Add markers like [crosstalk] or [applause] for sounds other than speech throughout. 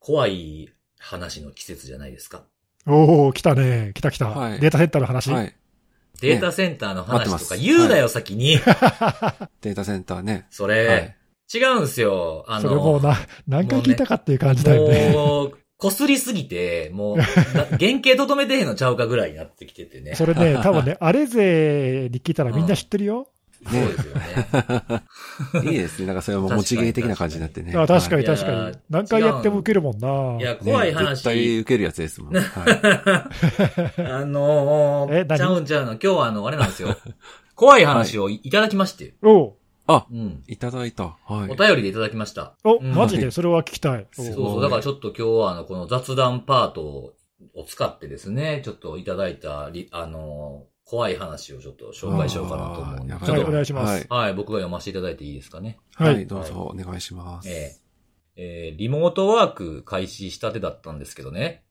怖い話の季節じゃないですか。おお来たね。来た来た。はいデータセンターの話？はい。データセンターの話とか言うなよ、先に。[laughs] データセンターね。それ、はい違うんすよ。あの、それもうな、何回聞いたかっていう感じだよね。もう、こすりすぎて、もう、な [laughs] 原型とどめてへんのちゃうかぐらいになってきててね。それね、[laughs] 多分ね、あれぜに聞いたらみんな知ってるよ。そうですよね。[laughs] いいですね。なんかそれも持ち芸的な感じになってね。あ確かにはい確かいやに。何回やっても受けるもんな。いや、ね怖い話。絶対受けるやつですもん。[laughs] はい。あのー、え何？ちゃうんちゃうの、今日はあの、あれなんですよ。怖い話をいただきまして。おうあ、うん。いただいた。はい。お便りでいただきました。お、うんマジで？それは聞きたい。おそうそうそう。だからちょっと今日はあの、この雑談パートを使ってですね、ちょっといただいたり、あのー、怖い話をちょっと紹介しようかなと思うんでちょっと、お願いします。はいはい、僕が読ませていただいていいですかね。ははいい、。どうぞお願いします。えーえーリモートワーク開始したてだったんですけどね。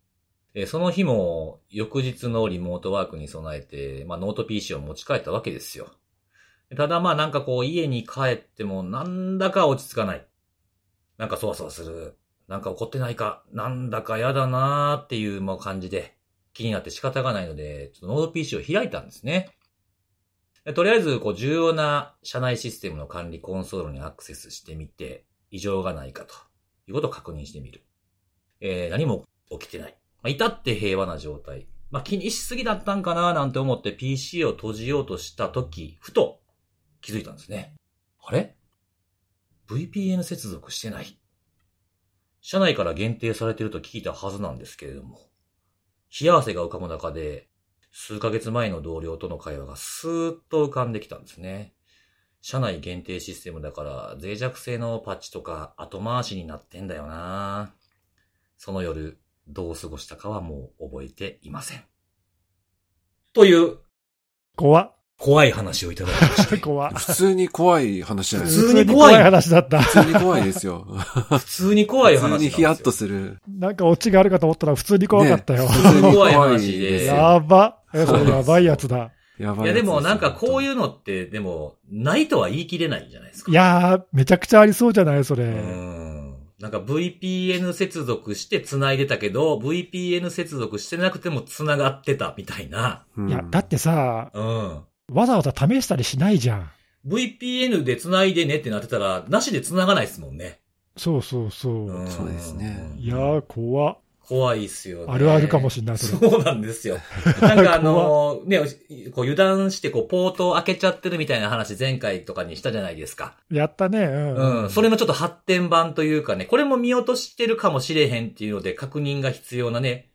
えーその日も、翌日のリモートワークに備えて、まあ、ノート PC を持ち帰ったわけですよ。ただまあなんかこう家に帰ってもなんだか落ち着かない。なんかそわそわする。なんか怒ってないか。なんだか嫌だなーっていうもう感じで気になって仕方がないので、ちょっとノート PC を開いたんですね。とりあえずこう重要な社内システムの管理コンソールにアクセスしてみて、異常がないかということを確認してみる。えー何も起きてない。まあ、至って平和な状態。まあ、気にしすぎだったんかななんて思って PC を閉じようとしたとき、ふと気づいたんですね。あれ ?VPN 接続してない。社内から限定されてると聞いたはずなんですけれども、冷や汗が浮かぶ中で、数ヶ月前の同僚との会話がスーッと浮かんできたんですね。社内限定システムだから脆弱性のパッチとか後回しになってんだよなその夜、どう過ごしたかはもう覚えていません。という怖っ。怖い話をいただきまして。[laughs] 怖っ。普通に怖い話じゃないです普通に怖い話だった。か。普通に怖いですよ。[laughs] 普通に怖い話普なんですよ。通にヒヤッとする。なんかオチがあるかと思ったら普通に怖かったよ。ね普通に怖い話でやば。え、それやばいやつだ。やばい。いやでもなんかこういううのって、でも、ないとは言い切れないじゃないですか。いやー、めちゃくちゃありそうじゃないそれ。うん。なんか VPN 接続して繋いでたけど、VPN 接続してなくても繋がってたみたいな。うんいや、だってさ、うん。わざわざ試したりしないじゃん。VPN で繋いでねってなってたら、なしで繋がないですもんね。そうそうそう。んそうですねいやー、怖っ。怖いっすよね。あるあるかもしんないそれそうなんですよ。[laughs] なんかあの、ね、こう油断してこうポートを開けちゃってるみたいな話前回とかにしたじゃないですか。やったね。うん。うん。それのちょっと発展版というかね、これも見落としてるかもしれへんっていうので確認が必要なね、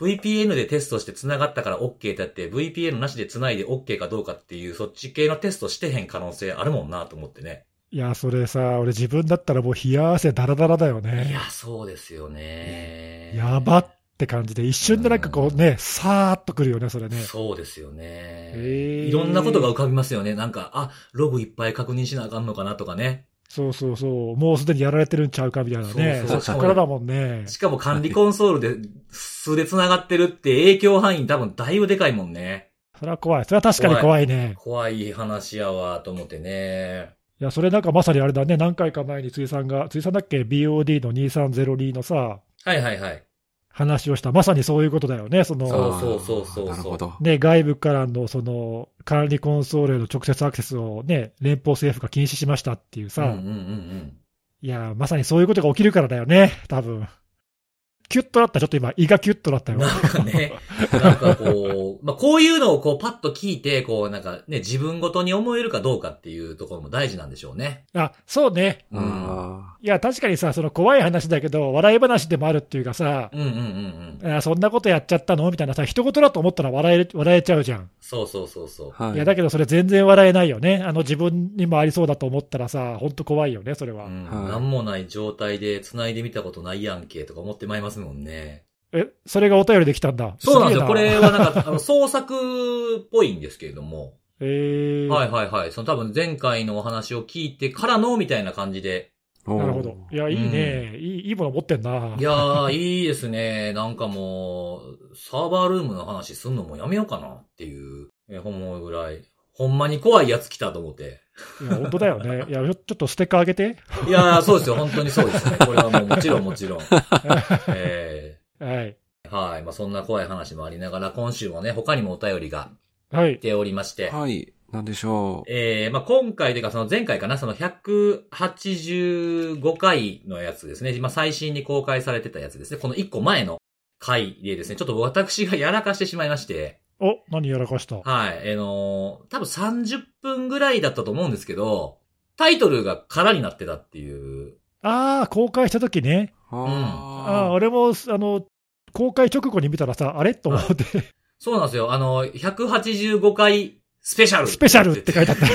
VPN でテストして繋がったから OK だって、VPN なしで繋いで OK かどうかっていう、そっち系のテストしてへん可能性あるもんなと思ってね。いや、それさ、俺自分だったらもう冷や汗ダラダラだよいねや。、そうですよね。やばって感じで、一瞬でなんかこうね、さーっとくるよね、それね。そうですよね。いろんなことが浮かびますよね。なんか、あ、ログいっぱい確認しなあかんのかなとかね。そうそうそう。もうすでにやられてるんちゃうかみたいなね。そっからだもんね。しかも管理コンソールで数で繋がってるって影響範囲多分だいぶでかいもんね。それは怖い。それは確かに怖いね。怖い話やわ、と思ってね。いや、それなんかまさにあれだね。何回か前に辻さんが、辻さんだっけ ?BOD の2302のさ、はいはいはい。話をした。まさにそういうことだよね。その、そうそうそうそうなるほど。ね、外部からのその管理コンソールへの直接アクセスをね、連邦政府が禁止しましたっていうさ、うんうんうんうん。いや、まさにそういうことが起きるからだよね、多分。キュッとなった、ちょっと今、胃がキュッとなったよ。なんかね、なんかこう、[laughs] まあ、こういうのをこうパッと聞いて、こうなんかね、自分ごとに思えるかどうかっていうところも大事なんでしょうね。あ、そうね。うん。あいや、確かにさ、その怖い話だけど、笑い話でもあるっていうかさ、うんうんうんうん。あそんなことやっちゃったの？みたいなさ、一言だと思ったら笑え、笑えちゃうじゃん。そうそうそうそう。ーはい。いや、だけどそれ全然笑えないよね。あの自分にもありそうだと思ったらさ、ほんと怖いよね、それは。うん。はいなんもない状態で繋いでみたことないやんけとか思ってまいりますもんね。え、それがお便りできたんだ。そうなんですよ。これはなんか、あの、創作っぽいんですけれども。[laughs] えー、はいはいはい。その多分前回のお話を聞いてからのみたいな感じで。なるほど。いや、いいね、いい。いいもの持ってんな。いやー、いいですね。なんかもう、サーバールームの話すんのもやめようかなっていう、え思うぐらい。ほんまに怖いやつ来たと思って。いや、本当だよね。[laughs] いや、ちょちょっとステッカーあげて。いやー、そうですよ。本当にそうですね。[laughs] これはもうもちろんもちろん。[laughs] えはい。ーはい。まあ、そんな怖い話もありながら、今週もね、他にもお便りがはい来。ておりまして。はい。なんでしょえー、まあ、今回というか、その前回かな、その185回のやつですね。今最新に公開されてたやつですね。この1個前の回でですね、ちょっと私がやらかしてしまいまして、お、何やらかしたはい、あのー多分30分ぐらいだったと思うんですけど、タイトルが空になってたっていう。ああ、公開した時ね。う。ああ、あ俺も、あの、公開直後に見たらさ、あれ？と思って、そうなんですよ。あの、185回スペシャル。スペシャルって書いてあった。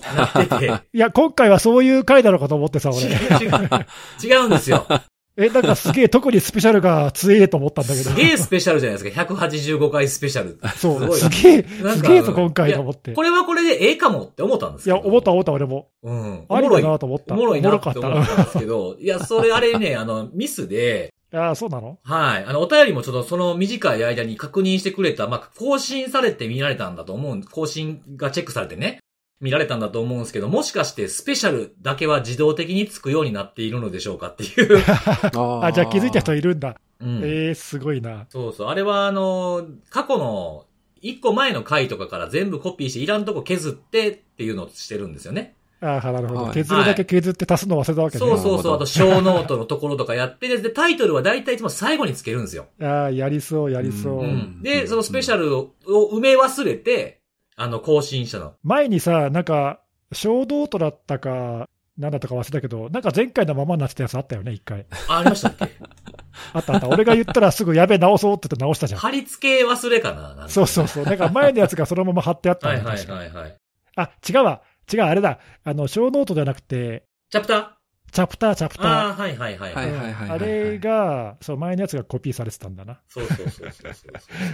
[laughs] なってて。いや、今回はそういう回だろうかと思ってさ、違う俺。違う違うんですよ。え、なんかすげえ、特にスペシャルが強えと思ったんだけど。すげえスペシャルじゃないですか。185回スペシャル。そう、すごいすげえ、なんかすげえぞ、今回と思って。これはこれでええかもって思ったんですけど。いや、思った思った、俺も。うん。ありだなと思った。おもろいなっって思ったんですけど、いや、それあれね、あの、ミスで、た。ああ、そうなの？はい。あの、お便りもちょっとその短い間に確認してくれた、まあ、更新されて見られたんだと思う、更新がチェックされてね、見られたんだと思うんですけど、もしかしてスペシャルだけは自動的につくようになっているのでしょうかっていう。[laughs] ああ、じゃあ気づいた人いいるんだ。うん。ええすごいな。そうそう。あれはあの、過去の、一個前の回とかから全部コピーして、いらんとこ削ってっていうのをしてるんですよね。ああ、なるほど。はい削るだけ削って足すの忘れたわけね。そうそうそう。なるほどあと、小ノートのところとかやって、で、タイトルは大体いつも最後につけるんですよ。ああ、やりそう、やりそう。うんうん。で、そのスペシャルを埋め忘れて、あの、更新したの。前にさ、なんか、小道とだったか、なんだったか忘れたけど、なんか前回のままになってたやつあったよね、一回。あ、ありましたっけ？[laughs] あったあった。俺が言ったらすぐやべえ直そうって言って直したじゃん。貼り付け忘れかななそうそうそう。なんか前のやつがそのまま貼ってあったはいはいはいはい。あ、違うわ。違う、あれだ。あの、ショーノートじゃなくて、チャプター？チャプター、チャプター。ああ、はいはいはい。はいはいはいはいあれが、そう、前のやつがコピーされてたんだな。そうそうそうそうそう。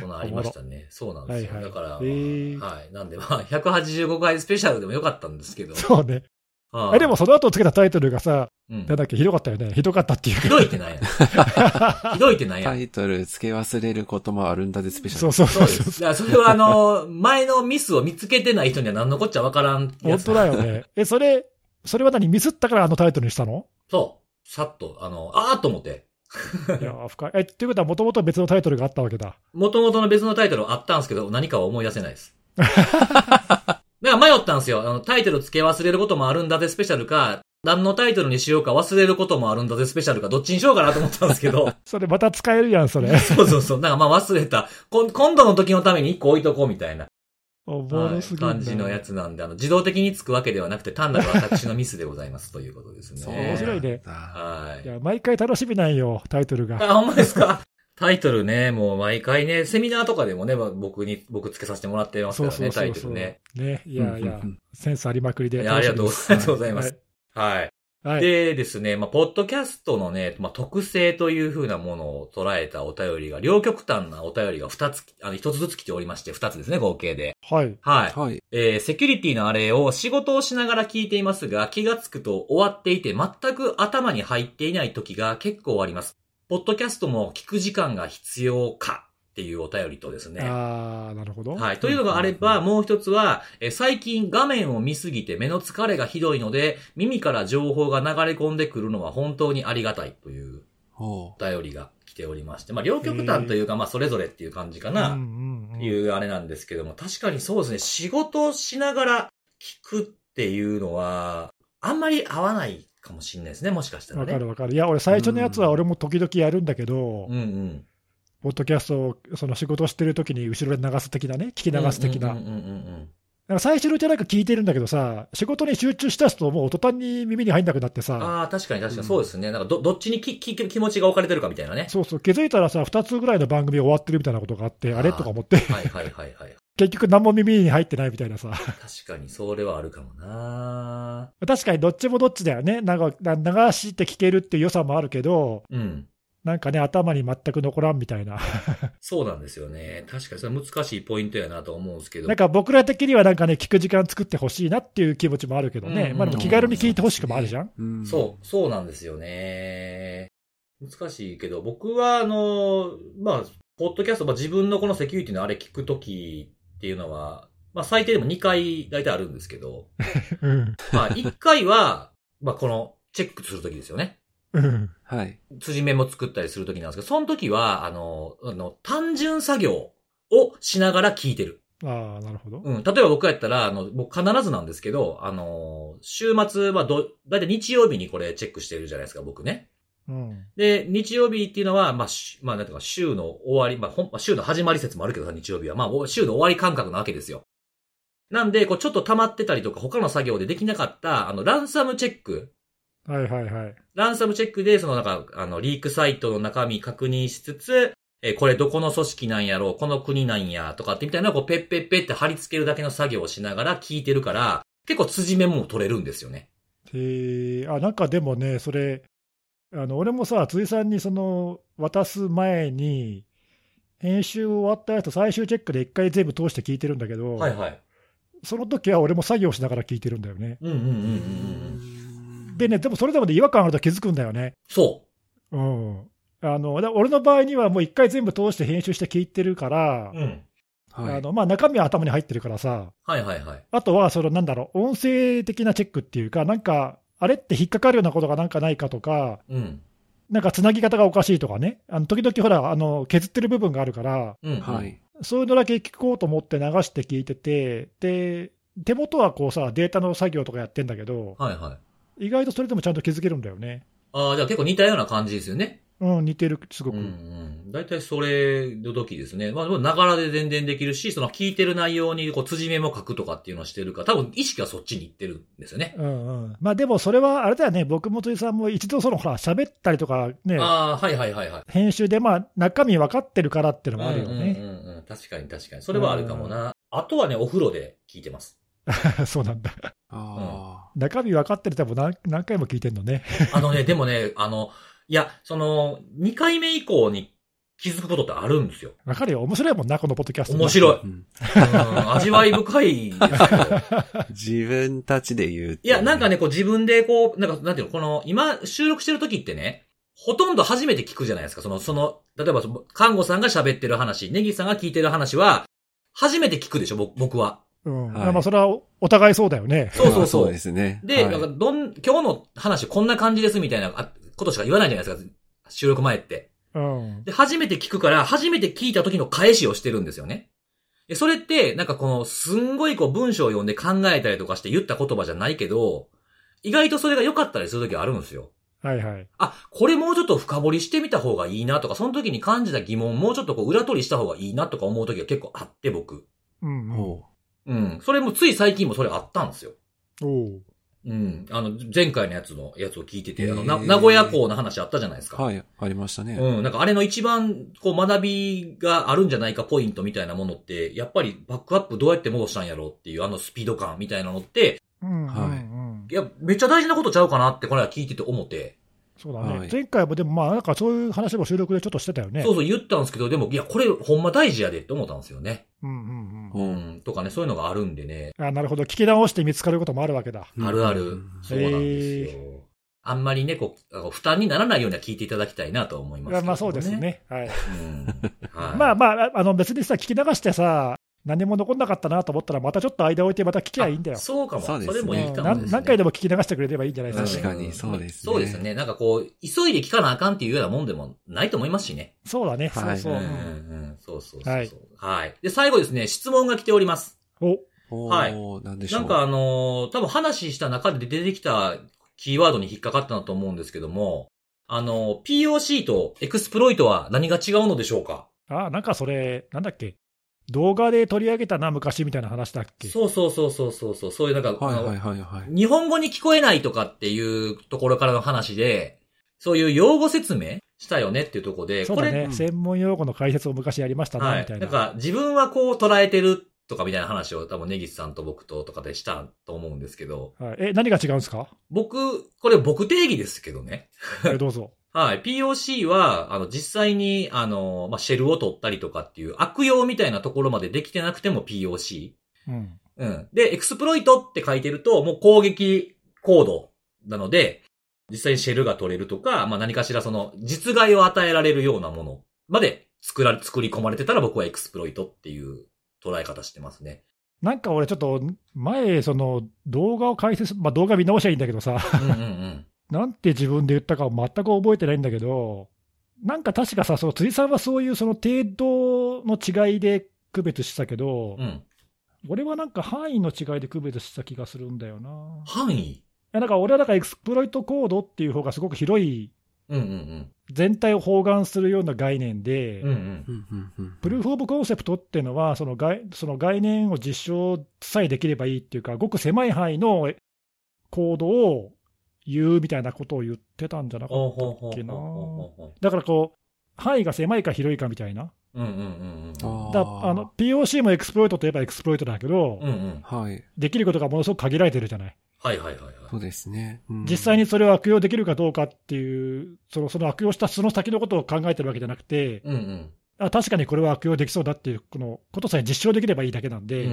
そんなんありましたね。そうなんですよ。はいはいだから、へーはい。なんでまあ、185回スペシャルでもよかったんですけど。そうね。はいあでも、その後つけたタイトルがさ、うんなんだっけ、ひどかったよね。ひどかったっていうか。ひどいってなんや。[laughs] ひどいってなんやタ。イトル付け忘れることもあるんだでスペシャル。そうそうそうそうです。だからそれはあの、前のミスを見つけてない人には何のこっちゃわからんやつ。本当だよね。え、それ、それは何ミスったからあのタイトルにしたの？そう。さっと、あの、あーっと思って。[laughs] いや、深い。え、っていうことはもともと別のタイトルがあったわけだ。元々の別のタイトルあったんですけど、何かは思い出せないです。[laughs] だから迷ったんですよ。あの、タイトル付け忘れることもあるんだぜスペシャルか、何のタイトルにしようか忘れることもあるんだぜスペシャルか、どっちにしようかなと思ったんですけど。[laughs] それまた使えるやん、それ。そうそうそう。なんかまあ忘れた。今度の時のために一個置いとこうみたいな、おもはいろすぎるな感じのやつなんで、あの、自動的につくわけではなくて、単なる私のミスでございますということですね。[laughs] そう面白いねだはいい。や、毎回楽しみなんよ、タイトルが。[laughs] あ、ほんまですかタイトルね、もう毎回ね、セミナーとかでもね、まあ僕に、僕つけさせてもらってますそうからね、タイそうそうそう。トルね。ね。いやいやセンスありまくりでいやありがとうございますありがとうございますはい。はい。はい。でですね、まあ、ポッドキャストのね、まあ、特性という風なものを捉えたお便りが、両極端なお便りが二つ、あの、一つずつ来ておりまして、二つですね、合計で。はい。はい。はい。えーセキュリティのあれを仕事をしながら聞いていますが、気がつくと終わっていて、全く頭に入っていない時が結構あります。ポッドキャストも聞く時間が必要かっていうお便りとですね。あー、なるほど。はい。というのがあれば、もう一つは、えー最近画面を見すぎて目の疲れがひどいので、耳から情報が流れ込んでくるのは本当にありがたいというお便りが来ておりまして、まあ、両極端というか、まあ、それぞれっていう感じかな。いうあれなんですけども、確かにそうですね、仕事をしながら聞くっていうのは、あんまり合わないかもしれないですね、もしかしたらね。わかるわかる。いや、俺最初のやつは俺も時々やるんだけど、うんうん。ポッドキャストを、その仕事してる時に後ろで流す的なね、聞き流す的な。うんうんうんうんなんか最初のうちはなんか聞いてるんだけどさ、仕事に集中した人もう途端に耳に入んなくなってうん。さ、ああ、確かに確かにそうですね。なんかど、どっちにきき気持ちが置かれてるかみたいなね。そうそう、気づいたらさ、2つぐらいの番組終わってるみたいなことがあって、あれとか思って、はいはいはいはい。[laughs] 結局何も耳に入ってないみたいなさ、確かにそれはあるかもな確かにどっちもどっちだよね。なんかな流して聞けるっていう良さもあるけど、うん。なんかね、頭に全く残らんみたいな。[laughs] そうなんですよね。確かにそれは難しいポイントやなと思うんですけど。なんか僕ら的にはなんかね、聞く時間作ってほしいなっていう気持ちもあるけどうんうん。ねまあでも気軽に聞いてほしくもあるじゃん。うんそう、そうなんですよね。難しいけど、僕は、あの、まあ、ポッドキャスト、まあ、自分のこのセキュリティのあれ聞くときっていうのは、まあ最低でも2回大体あるんですけど、[laughs] うん。まあ1回は、まあこのチェックするときですよね。うん。はい。辻面も作ったりするときなんですけど、その時は、あの、あの、単純作業をしながら聞いてる。ああ、なるほど。うん。例えば僕やったら、あの、僕必ずなんですけど、あの、週末はど、だいたい日曜日にこれチェックしてるじゃないですか、僕ね。うん。で、日曜日っていうのは、まあ、しまあ、なんていうか、週の終わり、まあ、ほんまあ週の始まり説もあるけどさ、日曜日は。まあ、お週の終わり感覚なわけですよ。なんで、こう、ちょっと溜まってたりとか、他の作業でできなかった、あの、ランサムチェック。はいはいはい。ランサムチェックで、そのなんか、あの、リークサイトの中身確認しつつ、えーこれどこの組織なんやろう、この国なんや、とかってみたいなこう、ペッペッペって貼り付けるだけの作業をしながら聞いてるから、結構辻面も取れるんですよね。へえ、あ、なんかでもね、それ、あの、俺もさ、辻さんにその、渡す前に、編集終わったやつ最終チェックで一回全部通して聞いてるんだけど、はいはい。その時は俺も作業しながら聞いてるんだよね。うんうんうんうんうん。でね、でもそれでもね、違和感あると気づくんだよね。そうん。あの、だ俺の場合にはもう一回全部通して編集して聞いてるからう。、うん。はい。あの、まあ中身は頭に入ってるからさ、はいはいはい。あとはそのなんだろう、音声的なチェックっていうか、なんか、あれって引っかかるようなことがなんかないかとか、うん。なんかつなぎ方がおかしいとかね、あの時々ほら、あの削ってる部分があるから、うん、うん。はい。そういうのだけ聞こうと思って流して聞いてて、で、手元はこうさ、データの作業とかやってんだけど、はいはい。意外とそれでもちゃんと気づけるんだよね。ああ、じゃあ結構似たような感じですよね。うん、似てる、すごく。うんうん。だいたいそれの時ですね。まあ、ながらで全然できるし、その聞いてる内容にこう、辻目も書くとかっていうのをしてるから、多分意識はそっちに行ってるんですよね。うんうん、まあでもそれはあれだよね、僕も辻さんも一度、そのほら、喋ったりとかね、ああ、はいはいはいはい。編集でまあ中身分かってるからっていうのもあるよね。うんうんうんうん。確かに確かに。それはあるかもな。あとはね、お風呂で聞いてます。[laughs] そうなんだ。あ中身分かってるとも何何回も聞いてんのね。[laughs] あのね、でもね、あの、いや、その、2回目以降に気づくことってあるんですよ。わかるよ、面白いもんな、このポッドキャスト。面白いあ。。うんうん味わい深いですけど。[laughs] 自分たちで言うと。いや、なんかね、こう自分でこう、なんか、なんていうの、この、今、収録してる時ってね、ほとんど初めて聞くじゃないですか。その、その、例えば、看護さんが喋ってる話、ネギさんが聞いてる話は、初めて聞くでしょ、僕僕は。うんはいまあそれはおお互いそうだよね。そうそうそうまあそうですね。で、はいなんか、どん、今日の話こんな感じですみたいなあことしか言わないじゃないですか。収録前って。うん。で、初めて聞くから、初めて聞いた時の返しをしてるんですよね。でそれって、なんかこの、すんごいこう文章を読んで考えたりとかして言った言葉じゃないけど、意外とそれが良かったりする時あるんですよ。はいはい。あ、これもうちょっと深掘りしてみた方がいいなとか、その時に感じた疑問もうちょっとこう裏取りした方がいいなとか思う時が結構あって、僕。うん、うん。ほうん。それもつい最近もそれあったんですよ。おううん。あの、前回のやつのやつを聞いてて、あの、名古屋港の話あったじゃないですか。うはい、ありましたね。うん。なんかあれの一番、こう学びがあるんじゃないかポイントみたいなものって、やっぱりバックアップどうやって戻したんやろうっていうあのスピード感みたいなのって、うん、はいうんうんいや、めっちゃ大事なことちゃうかなってこの間聞いてて思って。そうだね、はい前回もでもまあなんかそういう話も収録でちょっとしてたよね。そうそう言ったんですけど、でも、いや、これほんま大事やでって思ったんですよね。うんうんう。うんん。とかね、そういうのがあるんでね。あなるほど、聞き直して見つかることもあるわけだ。うんあるあるうん。そうなんですよ。あんまりね、こう負担にならないようには聞いていただきたいなとは思いますけど、いやまあそうです。ね。はい。うん。はい、[laughs] まあまあ、あの別にさ、聞き流してさ、何も残んなかったなと思ったら、またちょっと間置いて、また聞きゃいいんだよ。そうかも。そうですねそれもいいかもね。何回でも聞き流してくれればいいんじゃないですか、確かにそうですねそうですね。なんかこう、急いで聞かなあかんっていうようなもんでもないと思いますしね。そうだね、はいそうそう。うんうんうん。そうそうそうそう。ははいい。で、最後ですね、質問が来ております。おおはいー、なんでしょう。なんかあのー多分話した中で出てきたキーワードに引っかかったなと思うんですけども、あのー POC とエクスプロイトは何が違うのでしょうかあなんかそれ、なんだっけ、動画で取り上げたな、昔みたいな話だっけ？そうそうそうそうそうそう、そういうなんか、はいあのはいはいはい。日本語に聞こえないとかっていうところからの話で、そういう用語説明したよねっていうところで、これ、そうだね、専門用語の解説を昔やりましたな、はい。みたいな。なんか、自分はこう捉えてるとかみたいな話を多分ネギスさんと僕ととかでしたと思うんですけど、はい、え、何が違うんですか？僕、これ僕定義ですけどね。えどうぞ。はい。 PoC は、あの、実際に、あの、まあ、シェルを取ったりとかっていう悪用みたいなところまでできてなくても POC。うん。うん。で、エクスプロイトって書いてると、もう攻撃コードなので、実際にシェルが取れるとか、まあ、何かしらその、実害を与えられるようなものまで作られ、作り込まれてたら僕はエクスプロイトっていう捉え方してますね。なんか俺ちょっと前、その動画を解説、まあ動画見直しゃいいんだけどさ、うんうんうん。なんて自分で言ったか全く覚えてないんだけど、なんか確かさ、その辻さんはそういうその程度の違いで区別してたけど、うん。俺はなんか範囲の違いで区別した気がするんだよな。い範囲？や、なんか俺はだからエクスプロイトコードっていう方がすごく広い、うんうん全体を包含するような概念で、うん。うんうん。うんうんうんプルーフ・オブ・コンセプトっていうのはその概、その概念を実証さえできればいいっていうか、ごく狭い範囲のコードを言うみたいなことを言ってたんじゃなかったっけな。だからこう、範囲が狭いか広いかみたいな。POC も exploit といえば exploit だけど、うんうん。はい。できることがものすごく限られてるじゃない。はいはいはいはい。そうですね。うん実際にそれを悪用できるかどうかっていう、そのその悪用したその先のことを考えてるわけじゃなくて、うんうん。あ確かにこれは悪用できそうだっていうこのことさえ実証できればいいだけなんで、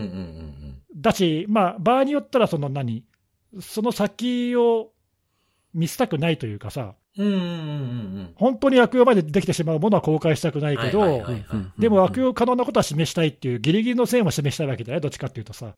だし、まあ、場合によったらその何、その先を見せたくないというかさ、本当に悪用までできてしまうものは公開したくないけど、でも悪用可能なことは示したいっていう、ギリギリの線を示したいわけだよ、どっちかっていうとさ。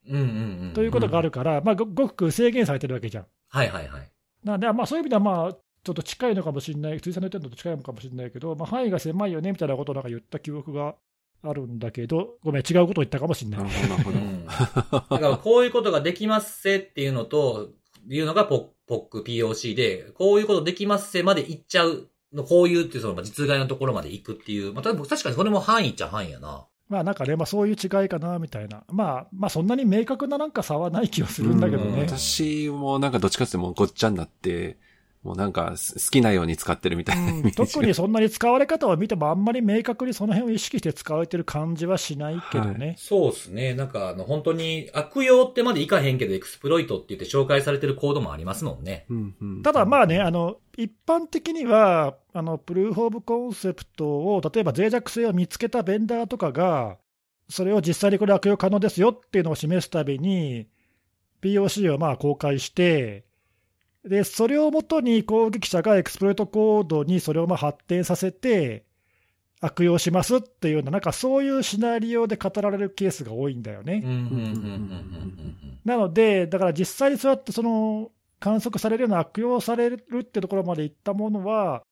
ということがあるから、まあ、ごごく制限されてるわけじゃん。はいはいはい。なんで、まあ、そういう意味では、まあ、ちょっと近いのかもしれない、辻さんの言ってるのと近いのかもしれないけど、まあ、範囲が狭いよねみたいなことをなんか言った記憶があるんだけど、ごめん、違うことを言ったかもしれな。ないなるほど。うん。だからこういうことができますせっていうのと、いうのがポッポック POC で、こういうことできますせまで行っちゃうの、こういうっていうその実害のところまで行くっていう、まあ、た確かにそれも範囲っちゃ範囲やな。まあなんかね、まあ、そういう違いかなみたいな、まあ、まあそんなに明確ななんか差はない気はするんだけどうんね。私もなんかどっちかっていうともうごっちゃになって、もうなんかす好きなように使ってるみたいなイメージが特にそんなに使われ方を見ても、あんまり明確にその辺を意識して使われてる感じはしないけどね。そうですね。なんかあの本当に悪用ってまでいかへんけどエクスプロイトって言って紹介されてるコードもありますもんね。うんうんただまあね、あの一般的には、あのプルーフ・オブ・コンセプトを、例えば脆弱性を見つけたベンダーとかが、それを実際にこれ悪用可能ですよっていうのを示すたびに、POC をまあ公開して、で、それをもとに攻撃者がエクスプロイトコードにそれをまあ発展させて、悪用しますっていうような、なんかそういうシナリオで語られるケースが多いんだよね。なので、だから実際にそうやってその観測されるような悪用されるってところまでいったものは、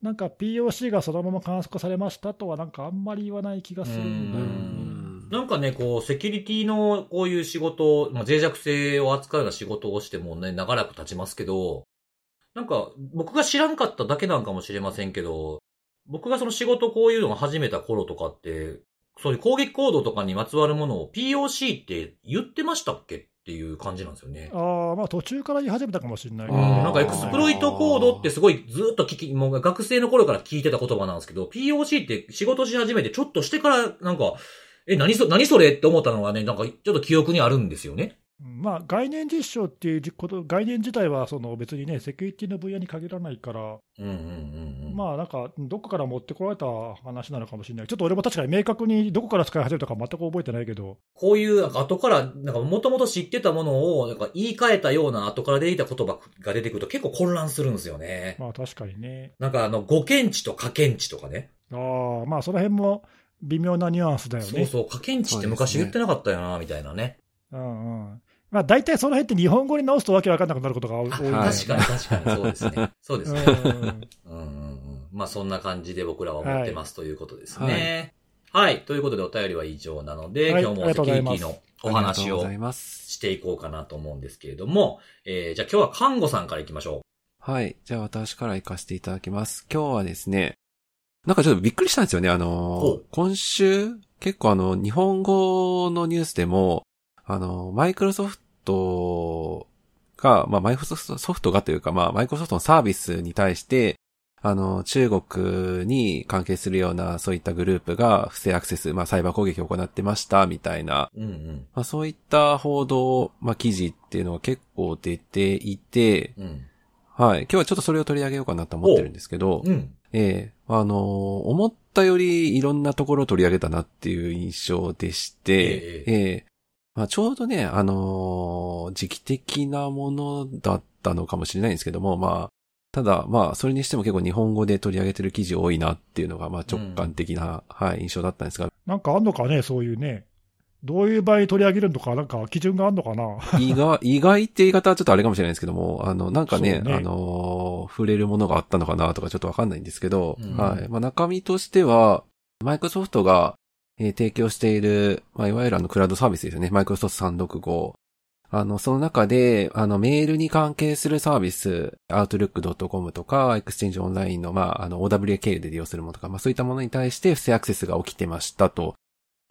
なんか POC がそのまま観測されましたとは、なんかあんまり言わない気がするんだようね。んなんかね、こう、セキュリティのこういう仕事、まあ、脆弱性を扱うような仕事をしてもね、長らく経ちますけど、なんか、僕が知らんかっただけなんかもしれませんけど、僕がその仕事こういうのを始めた頃とかって、そういう攻撃行動とかにまつわるものを POC って言ってましたっけっていう感じなんですよね。ああ、まあ途中から言い始めたかもしれないうんね。なんかエクスプロイトコードってすごいずっと聞き、もう学生の頃から聞いてた言葉なんですけど、POC って仕事し始めてちょっとしてからなんか、え、何そ、何それって思ったのがね、なんかちょっと記憶にあるんですよね。うんまあ概念実証っていうこと、概念自体はその別にね、セキュリティの分野に限らないから、うんうんうんうん。まあなんか、どこから持ってこられた話なのかもしれない。ちょっと俺も確かに明確にどこから使い始めたか全く覚えてないけど、こういう、なんか後から、なんか元々知ってたものを、なんか言い換えたような後から出てきた言葉が出てくると結構混乱するんですよね。まあ確かにね。なんかあの、誤検知と可検知とかね。ああ、まあその辺も微妙なニュアンスだよね。そうそう、可検知って昔言ってなかったよな、みたいなね。うんうん。まあ大体その辺って日本語に直すとわけわかんなくなることが多いね。はい確かに確かにそうですね。[laughs] そうですね。うんうんうんうん。まあそんな感じで僕らは思ってますということですね。はい。ということでお便りは以上なので、はい今日もセキュリティのお話を。していこうかなと思うんですけれども、えー、じゃあ今日は看護さんから行きましょはい。じゃあ私から行かせていただきます。今日はですね、なんかちょっとびっくりしたんですよね。あの今週、結構あの、日本語のニュースでも、あの、マイクロソフトが、まあ、マイクロソフトがというか、まあ、マイクロソフトのサービスに対して、あの、中国に関係するような、そういったグループが不正アクセス、まあ、サイバー攻撃を行ってました、みたいな、う。うんうん。まあ、そういった報道、まあ、記事っていうのは結構出ていて、うん。はい。今日はちょっとそれを取り上げようかなと思ってるんですけど、うん。ええあのー思ったよりいろんなところを取り上げたなっていう印象でして、えええまあ、ちょうどね、あのー時期的なものだったのかもしれないんですけども、まあ、ただ、まあ、それにしても結構日本語で取り上げてる記事多いなっていうのが、まあ、直感的な、はい、印象だったんですが、なんかあんのかね、そういうね。どういう場合取り上げるのか、なんか基準があるのかな？[laughs] 意外、意外って言い方はちょっとあれかもしれないですけども、あの、なんかね、ねあのー触れるものがあったのかなとかちょっとわかんないんですけど、うんはい。まあ、中身としては、マイクロソフトが、えー提供している、まあ、いわゆるあの、クラウドサービスですよね。マイクロソフト365。あの、その中で、あの、メールに関係するサービス、outlook.com とか、Exchange Online の、まあ、あの、OWA 経由で利用するものとか、まあ、そういったものに対して不正アクセスが起きてましたと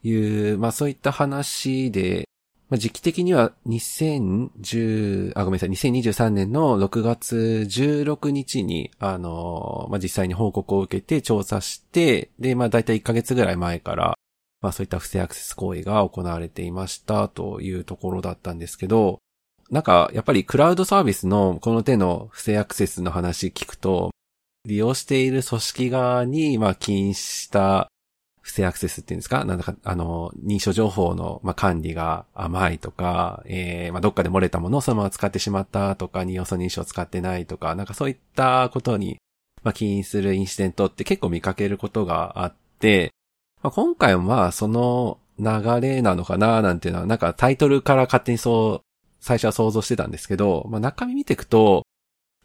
いう、まあ、そういった話で、まあ、時期的には2010、あ、ごめんなさい、2023年の6月16日に、あの、まあ、実際に報告を受けて調査して、で、まあ、だいたい1ヶ月ぐらい前から、まあ、そういった不正アクセス行為が行われていましたというところだったんですけど、なんか、やっぱりクラウドサービスのこの手の不正アクセスの話聞くと、利用している組織側に、まあ、起因した不正アクセスっていうんですか？なんだか、あの、認証情報の、まあ、管理が甘いとか、えー、まあ、どっかで漏れたものをそのまま使ってしまったとか、二要素認証を使ってないとか、なんかそういったことに、まあ、起因するインシデントって結構見かけることがあって、まあ、今回はまあ、その流れなのかななんていうのは、なんかタイトルから勝手にそう、最初は想像してたんですけど、まあ、中身見ていくと、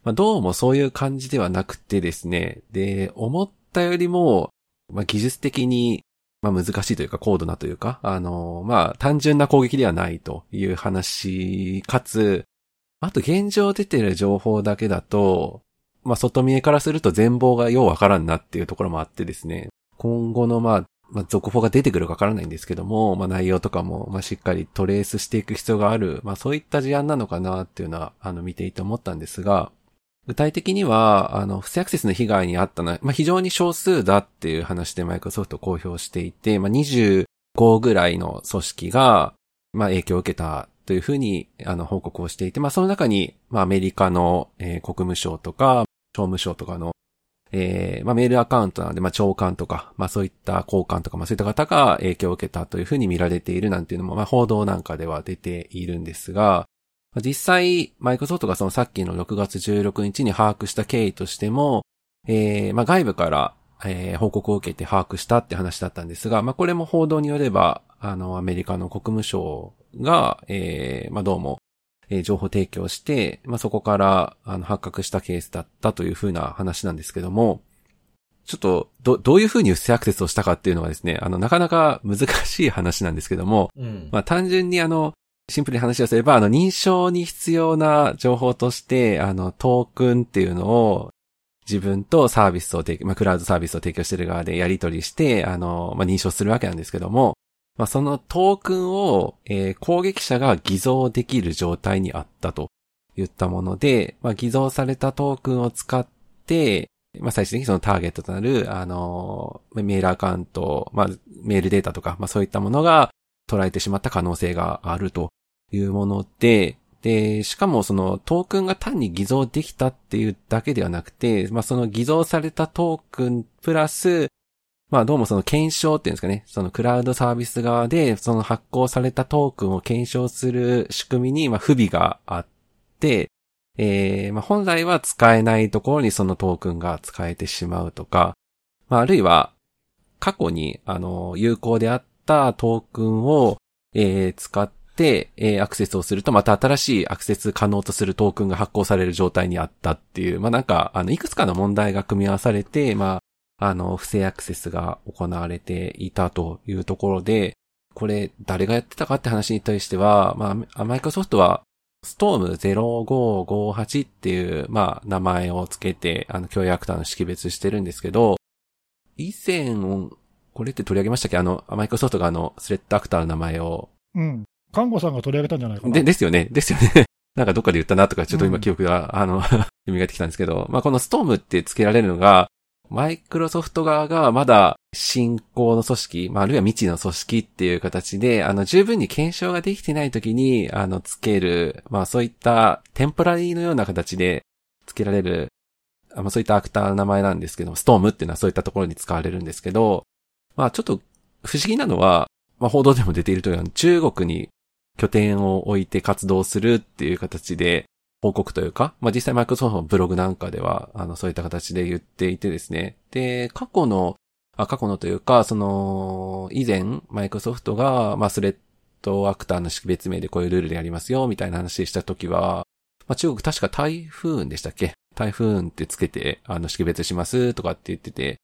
まあ、どうもそういう感じではなくてですね、で、思ったよりも、まあ、技術的に、まあ、難しいというか、高度なというか、あの、まあ、単純な攻撃ではないという話、かつ、あと現状出てる情報だけだと、まあ、外見えからすると全貌がようわからんなっていうところもあってですね、今後のまあ、まあ、続報が出てくるかわからないんですけども、まあ、内容とかも、まあ、しっかりトレースしていく必要がある、まあ、そういった事案なのかなっていうのは、あの、見ていて思ったんですが、具体的には、あの、不正アクセスの被害にあったのは、まあ、非常に少数だっていう話でマイクロソフト公表していて、まあ、25ぐらいの組織が、まあ、影響を受けたというふうに、あの、報告をしていて、まあ、その中に、まあ、アメリカの、えー国務省とか、商務省とかの、えーまあ、メールアカウントなので、まあ、長官とか、まあ、そういった交換とか、まあ、そういった方が影響を受けたというふうに見られているなんていうのも、まあ、報道なんかでは出ているんですが、実際、マイクロソフトがそのさっきの6月16日に把握した経緯としても、えーまあ、外部から、えー報告を受けて把握したって話だったんですが、まあ、これも報道によれば、あの、アメリカの国務省が、えーまあ、どうも、えー情報提供して、まあ、そこから、あの、発覚したケースだったというふうな話なんですけども、ちょっと、ど、どういうふうに不正アクセスをしたかっていうのはですね、あの、なかなか難しい話なんですけども、うん。まあ単純にあの、シンプルに話をすれば、あの、認証に必要な情報として、あの、トークンっていうのを、自分とサービスを提供、まあ、クラウドサービスを提供している側でやり取りして、あの、まあ、認証するわけなんですけども、まあ、そのトークンを、えー攻撃者が偽造できる状態にあったと言ったもので、まあ、偽造されたトークンを使って、まあ、最終的にそのターゲットとなる、あの、メールアカウント、まあ、メールデータとか、まあ、そういったものが捉えてしまった可能性があるというもので、で、しかもそのトークンが単に偽造できたっていうだけではなくて、まあ、その偽造されたトークンプラス、まあどうもその検証っていうんですかね、そのクラウドサービス側でその発行されたトークンを検証する仕組みにま不備があって、えーまあ本来は使えないところにそのトークンが使えてしまうとか、まああるいは過去にあの有効であったトークンを、えー使って、えーアクセスをするとまた新しいアクセス可能とするトークンが発行される状態にあったっていう、まあなんかあのいくつかの問題が組み合わされて、まああの、不正アクセスが行われていたというところで、これ、誰がやってたかって話に対しては、まあ、マイクロソフトは、ストーム0558っていう、まあ、名前をつけて、あの、共有アクターの識別してるんですけど、以前、これって取り上げましたっけ？あの、マイクロソフトがあの、スレッドアクターの名前を、うん。看護さんが取り上げたんじゃないかな。で、ですよね。ですよね。[laughs] なんかどっかで言ったなとか、ちょっと今記憶が、あの、[laughs] 蘇ってきたんですけど、まあ、このストームって付けられるのが、マイクロソフト側がまだ進行の組織、まあ、あるいは未知の組織っていう形で、あの、十分に検証ができてない時に、あの、付ける、まあ、そういったテンポラリーのような形で付けられる、あまあ、そういったアクターの名前なんですけど、ストームっていうのはそういったところに使われるんですけど、まあ、ちょっと不思議なのは、まあ、報道でも出ているとおり、中国に拠点を置いて活動するっていう形で報告というか、まあ、実際マイクロソフトのブログなんかでは、あの、そういった形で言っていてですね。で、過去の、あ過去のというか、その、以前、マイクロソフトが、まあ、スレットアクターの識別名でこういうルールでやりますよ、みたいな話したときは、まあ、中国確か台風でしたっけ？台風ってつけて、あの、識別しますとかって言ってて、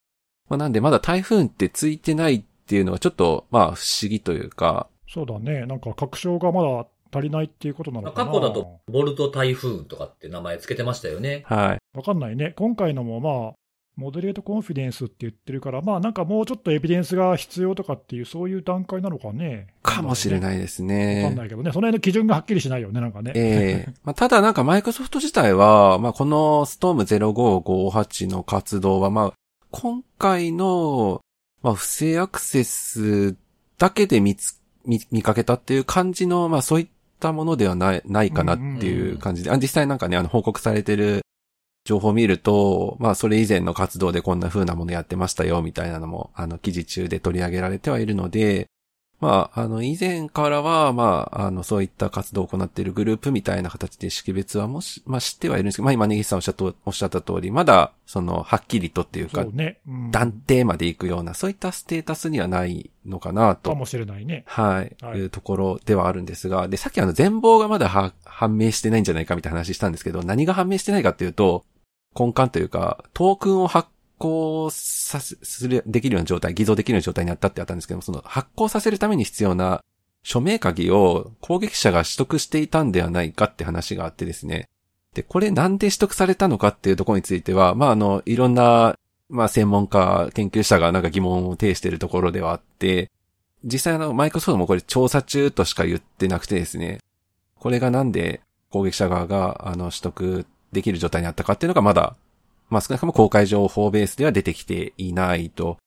まあ、なんでまだ台風ってついてないっていうのはちょっと、まあ、不思議というか。そうだね。なんか確証がまだ足りないっていうことなのかな。過去だと、ボルト台風とかって名前つけてましたよね。はい。わかんないね。今回のもまあ、モデレートコンフィデンスって言ってるから、まあなんかもうちょっとエビデンスが必要とかっていう、そういう段階なのかね。かもしれないですね。わかんないけどね。その辺の基準がはっきりしないよね、なんかね。ええー、[laughs] まあ、ただなんかマイクロソフト自体は、まあこのストーム0558の活動は、まあ、今回の、まあ不正アクセスだけで見つ、見、見かけたっていう感じの、まあそういったものではない、ないかなっていう感じで、あ実際なんかね、あの報告されてる情報を見ると、まあそれ以前の活動でこんな風なものやってましたよみたいなのも、あの記事中で取り上げられてはいるので、まあ、あの、以前からは、まあ、あの、そういった活動を行っているグループみたいな形で識別はもし、まあ知ってはいるんですけど、まあ今、ネギさんおっしゃった、おっしゃった通り、まだ、その、はっきりとっていうか、ねうん、断定まで行くような、そういったステータスにはないのかなと。かもしれないね。はい。はい、いうところではあるんですが、で、さっきあの、全貌がまだは判明してないんじゃないかみたいな話したんですけど、何が判明してないかっていうと、根幹というか、トークンを発行させ、する、できるような状態、偽造できるような状態になったってあったんですけども、その発行させるために必要な署名鍵を攻撃者が取得していたんではないかって話があってですね。で、これなんで取得されたのかっていうところについては、まあ、あの、いろんな、まあ、専門家、研究者がなんか疑問を呈しているところではあって、実際あの、マイクロソフトもこれ調査中としか言ってなくてですね、これがなんで攻撃者側が、あの、取得できる状態にあったかっていうのがまだ、まあ、少なくとも公開情報ベースでは出てきていないと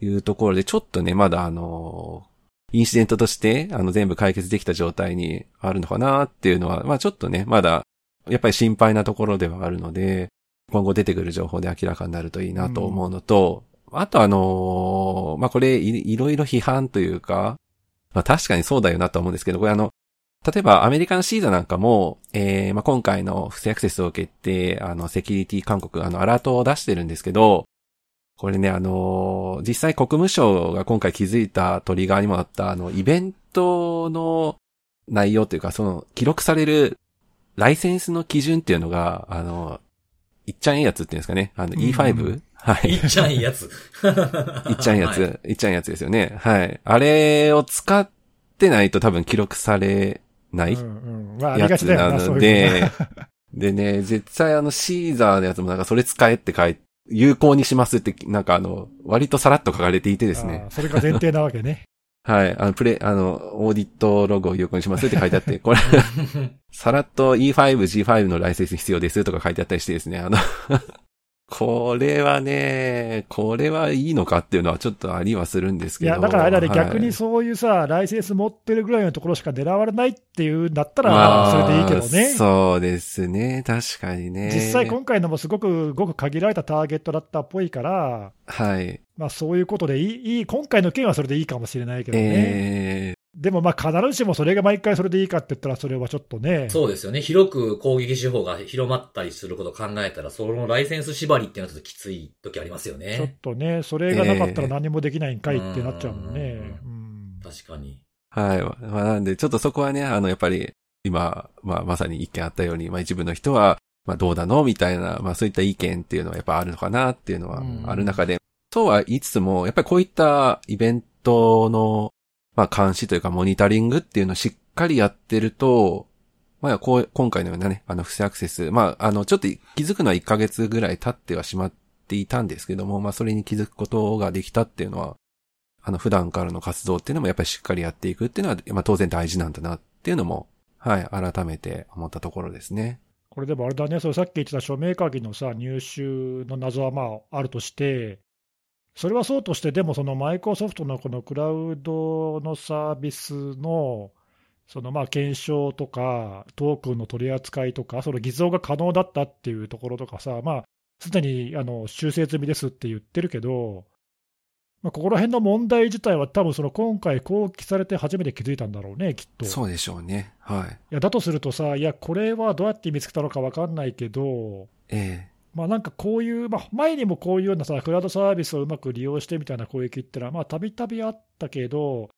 いうところで、ちょっとね、まだあの、インシデントとして、あの、全部解決できた状態にあるのかなっていうのは、まあちょっとね、まだ、やっぱり心配なところではあるので、今後出てくる情報で明らかになるといいなと思うのと、うん、あとあのまあこれい、いろいろ批判というか、まあ確かにそうだよなと思うんですけど、これあの、例えばアメリカのシーザなんかも、えー、まあ今回の不正アクセスを受けて、あの、セキュリティ勧告、あの、アラートを出してるんですけど、これね、あのー、実際国務省が今回気づいたトリガーにもあった、あの、イベントの内容というか、その、記録されるライセンスの基準っていうのが、あの、いっちゃんやつっていうんですかね。あの、E5? [laughs] [laughs] はい。いっちゃんやつ。いっちゃんやつ、い、っちゃんやつですよね。はい。あれを使ってないと多分記録されない？やつなので、[laughs] でね、絶対あのシーザーのやつもなんかそれ使えって書いて、有効にしますって、なんかあの、割とさらっと書かれていてですね。それが前提なわけね。[laughs] はい。あの、プレ、あの、オーディットログを有効にしますって書いてあって、これ [laughs] さらっと E5、G5 のライセンス必要ですとか書いてあったりしてですね、あのこれはね、これはいいのかっていうのはちょっとありはするんですけど。いや、だからあれだね、はい、逆にそういうさ、ライセンス持ってるぐらいのところしか狙われないっていうんだったら、それでいいけどね。そうですね、確かにね。実際今回のもすごく、ごく限られたターゲットだったっぽいから、はい。まあそういうことでいい、いい今回の件はそれでいいかもしれないけどね。えーでもまあ必ずしもそれが毎回それでいいかって言ったらそれはちょっとね。そうですよね。広く攻撃手法が広まったりすることを考えたら、そのライセンス縛りっていうのはちょっときつい時ありますよね。ちょっとね、それがなかったら何もできないんかいってなっちゃうもんね。えー、うん確かに。はい。まあ、なんで、ちょっとそこはね、あの、やっぱり、今、まあ、まさに一見あったように、まあ一部の人は、まあどうなのみたいな、まあそういった意見っていうのはやっぱあるのかなっていうのはある中で、そうは言いつつも、やっぱりこういったイベントのまあ監視というかモニタリングっていうのをしっかりやってると、まあこう、今回のようなね、あの不正アクセス、まああのちょっと気づくのは1ヶ月ぐらい経ってはしまっていたんですけども、まあそれに気づくことができたっていうのは、あの普段からの活動っていうのもやっぱりしっかりやっていくっていうのは、まあ当然大事なんだなっていうのも、はい、改めて思ったところですね。これでもあれだね、それさっき言ってた署名鍵のさ、入手の謎はまああるとして、それはそうとして、でもそのマイクロソフトのこのクラウドのサービスのそのまあ検証とか、トークンの取り扱いとか、その偽造が可能だったっていうところとかさ、まあ、すでにあの修正済みですって言ってるけど、まあ、ここら辺の問題自体は、多分その今回、公開されて初めて気づいたんだろうね、きっと。そうでしょうね。はい。いやだとするとさ、いや、これはどうやって見つけたのか分かんないけど、ええ、まあ、なんかこういう、まあ、前にもこういうようなさ、クラウドサービスをうまく利用してみたいな攻撃ってのは、たびたびあったけど、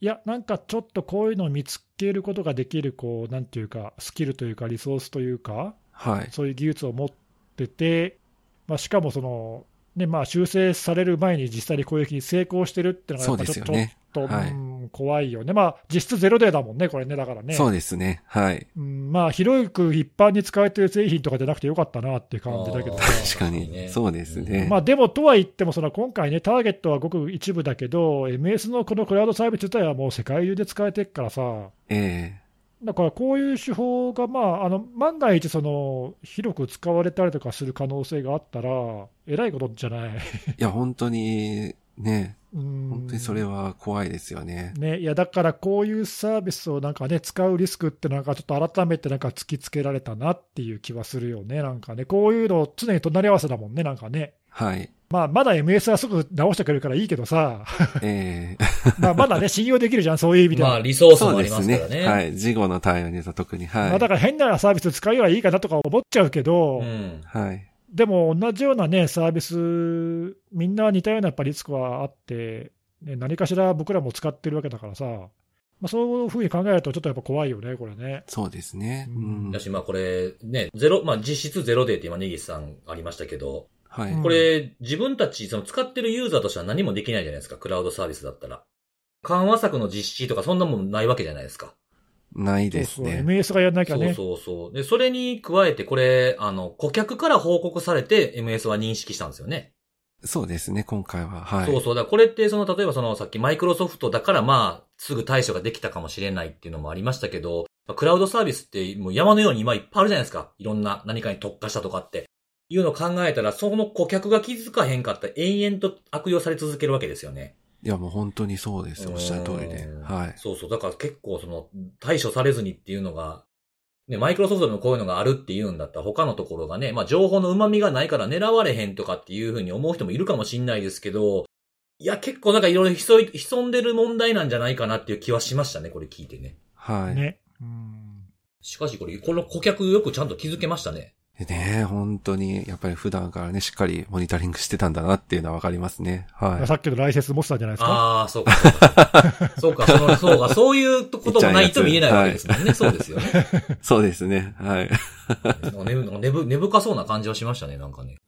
いや、なんかちょっとこういうのを見つけることができる、こう、なんていうか、スキルというか、リソースというか、はい。そういう技術を持ってて、まあ、しかもその、ねまあ、修正される前に実際に攻撃に成功してるっていうのが、そうやっぱちょっと、ね。とはいうん怖いよね、まあ、実質ゼロデーだもんね、これね、だからね。そうですね。はい。うんまあ、広く一般に使われてる製品とかじゃなくてよかったなっていう感じだけど確かねに。そうですね。まあ、でもとは言っても、その今回ね、ターゲットはごく一部だけど、MS のこのクラウドサービス自体はもう世界中で使えてるからさ、えだからこういう手法が、まあ、あの万が一その、広く使われたりとかする可能性があったら、えらいことじゃない。えいや、本当に、ね、本本当にそれは怖いですよね。ね、いやだからこういうサービスをなんかね、使うリスクってなんかちょっと改めてなんか突きつけられたなっていう気はするよね、なんかね、こういうの常に隣り合わせだもんね、なんかね。はい。まあ、まだ MS はすぐ直してくれるからいいけどさ、え [laughs] まあまだね、信用できるじゃん、そういう意味では。まあ、リソーえスもありそうですねますからね。。はい。事後の対応には特に。はい。まあ、だから変なサービス使うよりはいいかなとか思っちゃうけど、うん。はい。でも同じようなね、サービス、みんな似たようなやっぱリスクはあって、ね、何かしら僕らも使ってるわけだからさ、まあ、そういうふうに考えると、ちょっとやっぱ怖いよね、これね。そうですね。ううんん。だし、まあこれ、ね、ゼロ、まあ実質ゼロデーって今ネギスさんありましたけど、はい。うんこれ、自分たち、その使ってるユーザーとしては何もできないじゃないですか、クラウドサービスだったら。緩和策の実施とかそんなもんないわけじゃないですか。ないでそうそうすね。MS がやんなきゃね。そうそうそう。で、それに加えてこれ、あの、顧客から報告されて MS は認識したんですよね。そうですね、今回は。はい。そうそう。だこれって、その、例えばその、さっきマイクロソフトだからまあ、すぐ対処ができたかもしれないっていうのもありましたけど、クラウドサービスってもう山のように今いっぱいあるじゃないですか。いろんな何かに特化したとかって。いうのを考えたら、その顧客が気づかへんかったら延々と悪用され続けるわけですよね。いや、もう本当にそうです。おっしゃる通りでうん。はい。そうそう。だから結構その、対処されずにっていうのが、ね、マイクロソフトでもこういうのがあるっていうんだったら他のところがね、まあ情報の旨味がないから狙われへんとかっていうふうに思う人もいるかもしんないですけど、いや結構なんかいろいろ潜い潜んでる問題なんじゃないかなっていう気はしましたね、これ聞いてね。はい。ね。うんしかしこれ、この顧客よくちゃんと気づけましたね。ねえ、本当に、やっぱり普段からね、しっかりモニタリングしてたんだなっていうのはわかりますね。はい。さっきのライセンス持ってたんじゃないですか？ああ、そうか、そうか。そうか、そうか、そういうこともないと見えないわけですもんね。そうですよね。[laughs] そうですね。はい。[laughs] ね根ぶ根深そうな感じはしましたね、なんかね。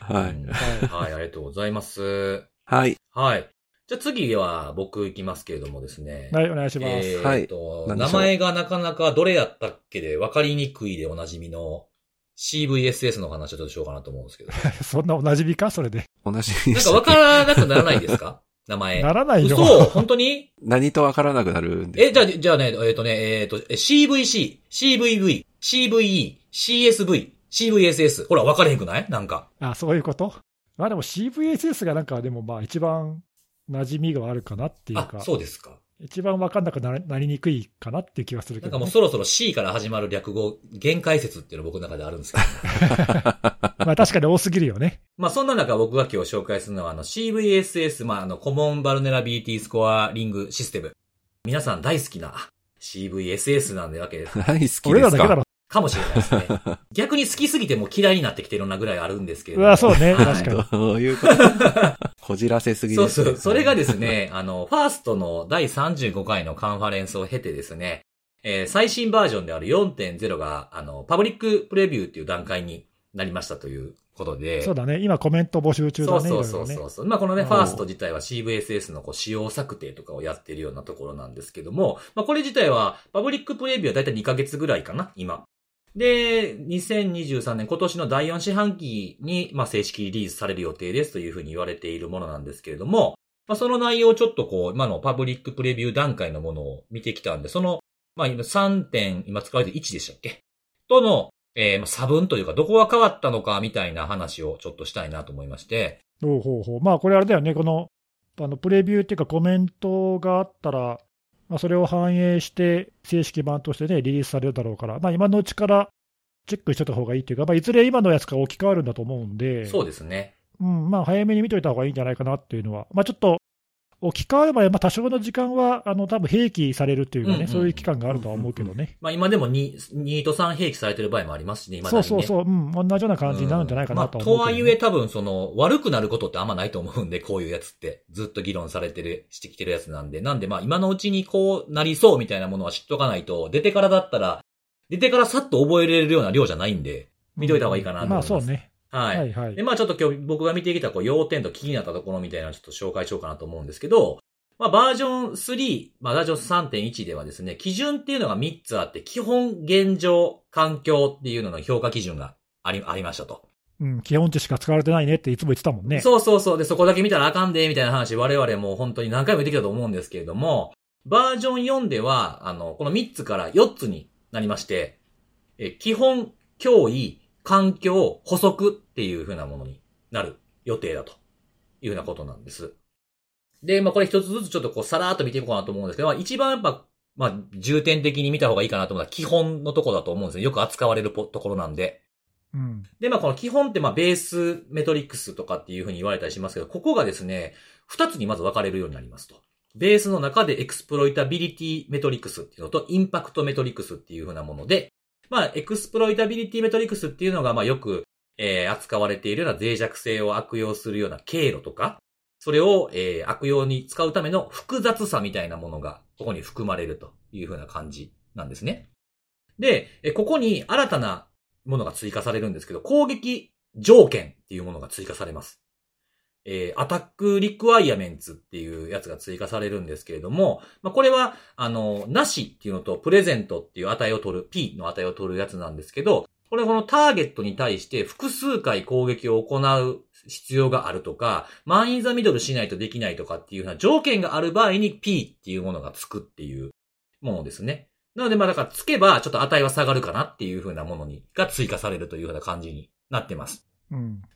はい。うんはい、ありがとうございます。はい。はい。じゃあ次は僕行きますけれどもですね。はい、お願いします。えーと、何でしょう？名前がなかなかどれやったっけで分かりにくいでおなじみの CVSS の話をちょっとしようかなと思うんですけど。[laughs] そんなおなじみか、それで。同じになんか分したっけからなくならないですか？[laughs] 名前。ならないよ。嘘本当に？[laughs] 何とわからなくなるんですえ、じゃあ、じゃあね、えっ、とね、えっ、と、え CVC、CVV、CVE、CSV、CVSS。ほら、分かれへんくない？なんか。あ、そういうこと？まあでも CVSS がなんかでもまあ一番馴染みがあるかなっていうあか、、そうですか。一番わかんなくななりにくいかなっていう気はするけど、ね。なんかもうそろそろ C から始まる略語、限界説っていうの僕の中であるんですけど、[laughs] まあ確かに多すぎるよね。まあそんな中僕が今日紹介するのはあの CVSS、まああのコモンバルネラビリティスコアリングシステム。皆さん大好きな CVSS なんでわけです。[laughs] 大好きですか？俺らだけだろ。かもしれないですね。[laughs] 逆に好きすぎてもう嫌いになってきてるなぐらいあるんですけれども。うわ、そうね。はい確かに。どういうこと [laughs] こじらせすぎです、ね。そうそう。それがですね、あの、ファーストの第35回のカンファレンスを経てですね、えー最新バージョンである4.0が、あの、パブリックプレビューっていう段階になりましたということで。そうだね。今コメント募集中だね。そうそうそうそうそう。まあこのね、うんファースト自体は CVSS のこう使用策定とかをやってるようなところなんですけども、まあこれ自体はパブリックプレビューはだいたい2ヶ月ぐらいかな、今。で、2023年今年の第4四半期に、まあ正式リリースされる予定ですというふうに言われているものなんですけれども、まあその内容をちょっとこう、今のパブリックプレビュー段階のものを見てきたんで、その、まあ今3点、今使われてる1でしたっけ？との、えー差分というか、どこが変わったのかみたいな話をちょっとしたいなと思いまして、ほうほうほう。まあこれあれだよね。この、あの、プレビューっていうかコメントがあったら、まあそれを反映して正式版としてね、リリースされるだろうから、まあ今のうちからチェックしといた方がいいっていうか、まあいずれ今のやつが置き換わるんだと思うんで、そうですね。うん、まあ早めに見といた方がいいんじゃないかなっていうのは、まあちょっと、置き換われば、まあ、多少の時間は、あの、多分併記されるっていうかね、うんうんそういう期間があるとは思うけどね。まあ今でも 2, 2と3併記されてる場合もありますしね、今そうそうそう、うん、同じような感じになるんじゃないかなとは思うけど、ねまあ、とはいえ多分その、悪くなることってあんまないと思うんで、こういうやつって。ずっと議論されてる、してきてるやつなんで。なんでまあ今のうちにこうなりそうみたいなものは知っとかないと、出てからだったら、出てからさっと覚えれるような量じゃないんで、見といた方がいいかなと思います。まあそうね。はい。はいはいで、まあちょっと今日僕が見てきたこう要点と気になったところみたいなのをちょっと紹介しようかなと思うんですけど、まあバージョン3、まあバージョン3.1ではですね、基準っていうのが3つあって、基本、現状、環境っていうのの評価基準があり、ありましたと。うん、基本値しか使われてないねっていつも言ってたもんね。そうそうそう。で、そこだけ見たらあかんで、みたいな話、我々も本当に何回も言ってきたと思うんですけれども、バージョン4では、あの、この3つから4つになりまして、え基本、脅威、環境、補足っていう風なものになる予定だという風なことなんです。で、まあこれ一つずつちょっとこうさらーっと見ていこうかなと思うんですけど、まあ一番やっぱ、まあ重点的に見た方がいいかなと思うのは基本のところだと思うんですね。よく扱われるポところなんで。うん。で、まあこの基本ってまあ Base Metrics とかっていうふうに言われたりしますけど、ここがですね、二つにまず分かれるようになりますと。ベースの中で Exploitability Metrics っていうのと Impact Metrics っていうふうなもので、まあ Exploitability Metrics っていうのがまあよく、えー扱われているような脆弱性を悪用するような経路とか、それを、えー悪用に使うための複雑さみたいなものがここに含まれるというふうな感じなんですね。で、ここに新たなものが追加されるんですけど、攻撃条件っていうものが追加されます。えー、 Attack Requirements っていうやつが追加されるんですけれども、まあ、これは、あの、なしっていうのと、 Present っていう値を取る、P の値を取るやつなんですけど、これこのターゲットに対して複数回攻撃を行う必要があるとか、 man in the middle しないとできないとかっていうような条件がある場合に P っていうものがつくっていうものですね。なので、まあだからつけばちょっと値は下がるかなっていう風なものに、が追加されるというような感じになってます。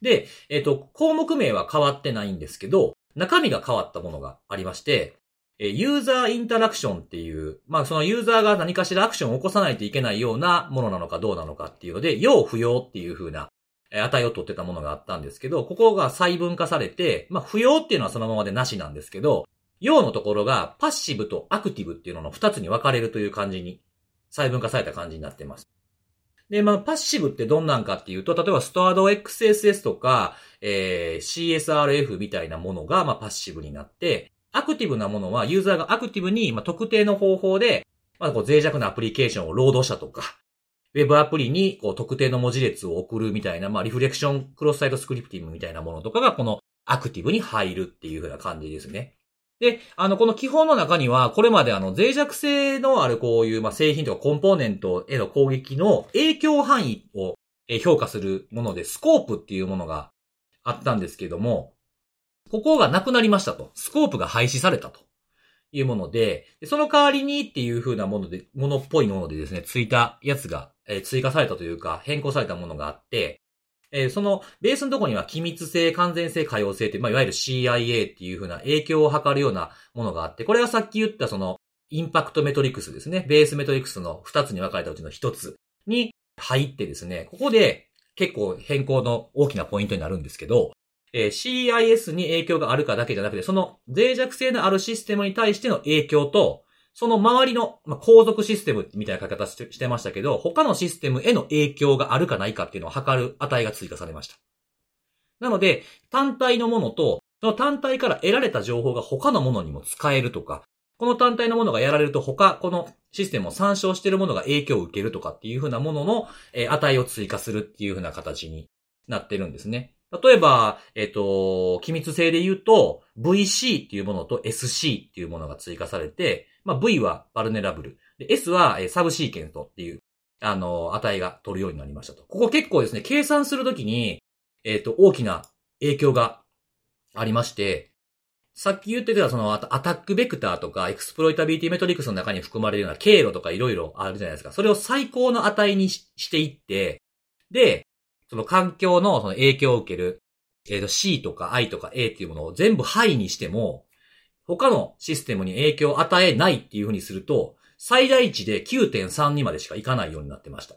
で、えっ、と、項目名は変わってないんですけど、中身が変わったものがありまして、えユーザーインタラクションっていう、まあそのユーザーが何かしらアクションを起こさないといけないようなものなのかどうなのかっていうので、要不要っていう風な、値を取ってたものがあったんですけど、ここが細分化されて、まあ不要っていうのはそのままでなしなんですけど、要のところがパッシブとアクティブっていうのの二つに分かれるという感じに、細分化された感じになっています。で、まあ、パッシブってどんなんかっていうと、例えばストアド XSS とか、えー CSRF みたいなものが、まあ、パッシブになって、アクティブなものは、ユーザーがアクティブに、まあ、特定の方法で、まあ、こう脆弱なアプリケーションをロードしたとか、ウェブアプリに、こう、特定の文字列を送るみたいな、まあ、リフレクションクロスサイトスクリプティングみたいなものとかが、このアクティブに入るっていう風な感じですね。で、あの、この基本の中には、これまであの、脆弱性のあるこういう、まあ、製品とかコンポーネントへの攻撃の影響範囲を評価するもので、スコープっていうものがあったんですけども、ここがなくなりましたと。スコープが廃止されたというもので、その代わりにっていう風なもので、ものっぽいものでですね、ついたやつが、えー追加されたというか、変更されたものがあって、えーそのベースのとこには機密性、完全性、可用性って、まあ、いわゆる CIA っていう風な影響を図るようなものがあって、これはさっき言ったその、インパクトメトリクスですね。ベースメトリクスの2つに分かれたうちの1つに入ってですね、ここで結構変更の大きなポイントになるんですけど、えー CIS に影響があるかだけじゃなくて、その脆弱性のあるシステムに対しての影響と、その周りの、まあ、後続システムみたいな書き方してましたけど、他のシステムへの影響があるかないかっていうのを測る値が追加されました。なので、単体のものと、その単体から得られた情報が他のものにも使えるとか、この単体のものがやられると他、このシステムを参照しているものが影響を受けるとかっていう風なものの、えー値を追加するっていう風な形になってるんですね。例えば、えっ、と、機密性で言うと、VC っていうものと SC っていうものが追加されて、まあ、V はバルネラブル。で S は、サブシーケントっていう、あの、値が取るようになりましたと。ここ結構ですね、計算するときに、えっ、と、大きな影響がありまして、さっき言ってたその Attack Vector とか Exploitability Metrics の中に含まれるような経路とかいろいろあるじゃないですか。それを最高の値にしていって、で、その環境のその影響を受ける、えーと C とか I とか A っていうものを全部 High にしても、他のシステムに影響を与えないっていう風にすると、最大値で9.32までしかいかないようになってました。